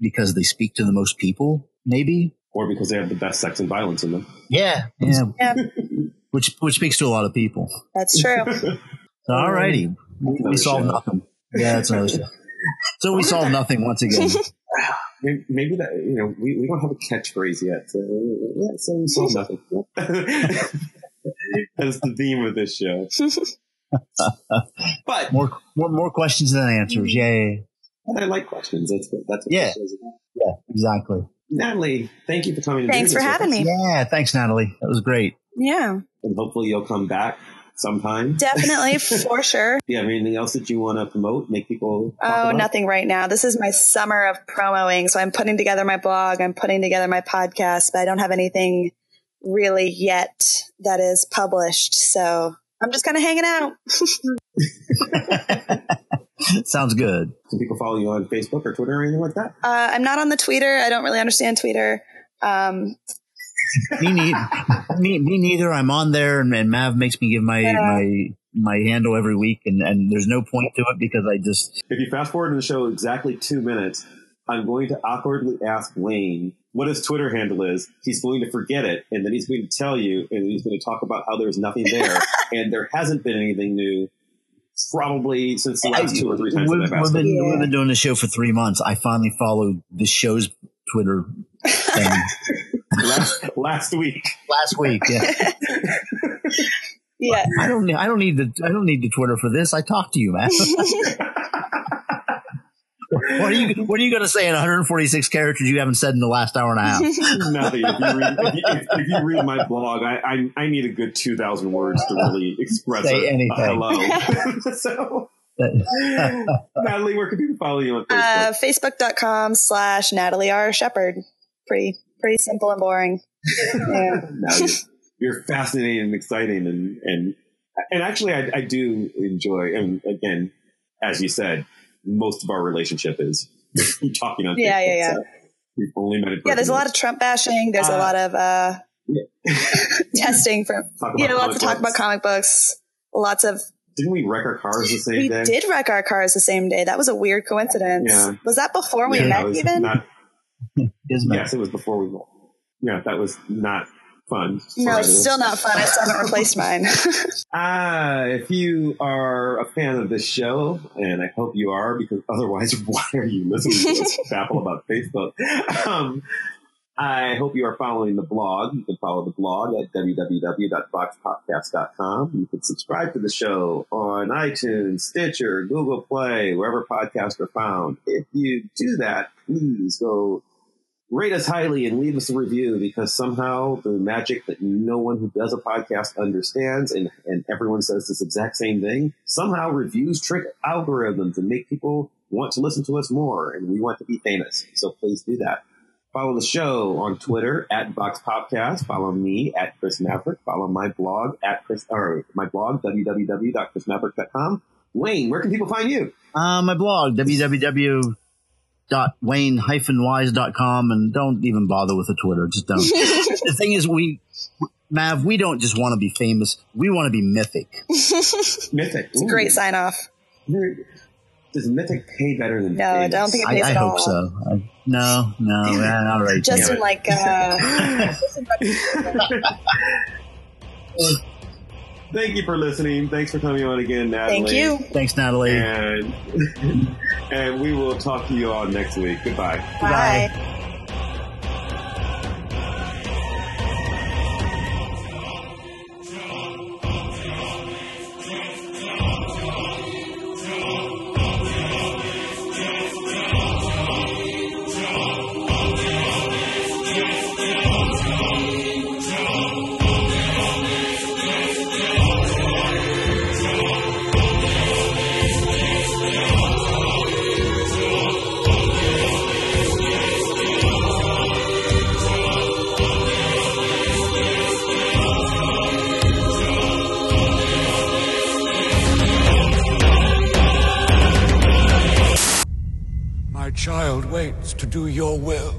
because they speak to the most people. Maybe, or because they have the best sex and violence in them. yeah, yeah, Yeah, which which speaks to a lot of people. that's true. So, alrighty, we, we solved nothing. Yeah, that's another show. So we solved nothing once again. Maybe, maybe that you know we, we don't have a catchphrase yet. So, yeah, so we solve nothing. That's the theme of this show. but More, more, more questions than answers. Mm-hmm. Yay. I like questions. That's what, that's what Yeah. this about. Yeah, exactly. Natalie, thank you for coming. and Thanks for having me. Yeah, thanks, Natalie. That was great. Yeah, And hopefully you'll come back sometime. definitely for sure. Do you have anything else that you want to promote? Make people. talk Oh, about? nothing right now. This is my summer of promoing. So I'm putting together my blog, I'm putting together my podcast, but I don't have anything really yet that is published. So I'm just kind of hanging out. Sounds good. Can people follow you on Facebook or Twitter or anything like that? Uh, I'm not on the Twitter. I don't really understand Twitter. Um, Me, ne- me, me neither. I'm on there, and, and Mav makes me give my Yeah. my my handle every week, and, and there's no point to it because I just If you fast forward to the show exactly two minutes, I'm going to awkwardly ask Wayne what his Twitter handle is. He's going to forget it, and then he's going to tell you, and he's going to talk about how there's nothing there, and there hasn't been anything new probably since the last two or three times we've, we've been, him. we've been doing the show for three months. I finally followed the show's Twitter thing last, last week. last week. Yeah. yeah. I don't need I don't need the I don't need the Twitter for this. I talk to you, man. What are you What are you going to say in 146 characters you haven't said in the last hour and a half? Nothing. If you read, if you, if, if you read my blog, I, I I need a good two thousand words to really express Say a, a anything. hello. so, Natalie, where can people follow you on Facebook? Uh, Facebook.com slash Natalie R. Shepherd. Pretty, pretty simple and boring. Yeah. now you're, you're fascinating and exciting and and and actually I, I do enjoy and again as you said most of our relationship is talking on Yeah, Facebook, yeah, yeah. so we've only met Yeah, there's a lot of Trump bashing. There's a Uh, lot of uh, Yeah. testing for, Talk you know, lots comic of talk about comic books. Lots of, didn't we wreck our cars the same we day We did wreck our cars the same day. That was a weird coincidence. Yeah. Was that before we Yeah, met even? not- it? yes it was before we met yeah that was not fun no, it's still not fun. I still haven't replaced mine. Ah, if you are a fan of this show, and I hope you are, because otherwise, why are you listening to us babble about Facebook? Um, I hope you are following the blog. You can follow the blog at www.voxpopcast.com. You can subscribe to the show on iTunes, Stitcher, Google Play, wherever podcasts are found. If you do that, please go rate us highly and leave us a review because somehow the magic that no one who does a podcast understands and, and everyone says this exact same thing. Somehow reviews trick algorithms and make people want to listen to us more and we want to be famous. So please do that. Follow the show on Twitter at VoxPopcast Follow me at Chris Maverick. Follow my blog at Chris or my blog www.chrismaverick.com. Wayne, where can people find you? Uh, my blog, www.wayne-wise.com, and don't even bother with the Twitter. Just don't. the thing is, we, Mav, we don't just want to be famous. We want to be mythic. Mythic. It's a great sign off. Does Mythic pay better than No, I don't think it I, pays I at hope all. so. I, no, no, yeah, all right. Just Damn in it. like, uh, Thank you for listening. Thanks for coming on again, Natalie. thank you. Thanks, Natalie. And and we will talk to you all next week. Goodbye. Goodbye. Do your will.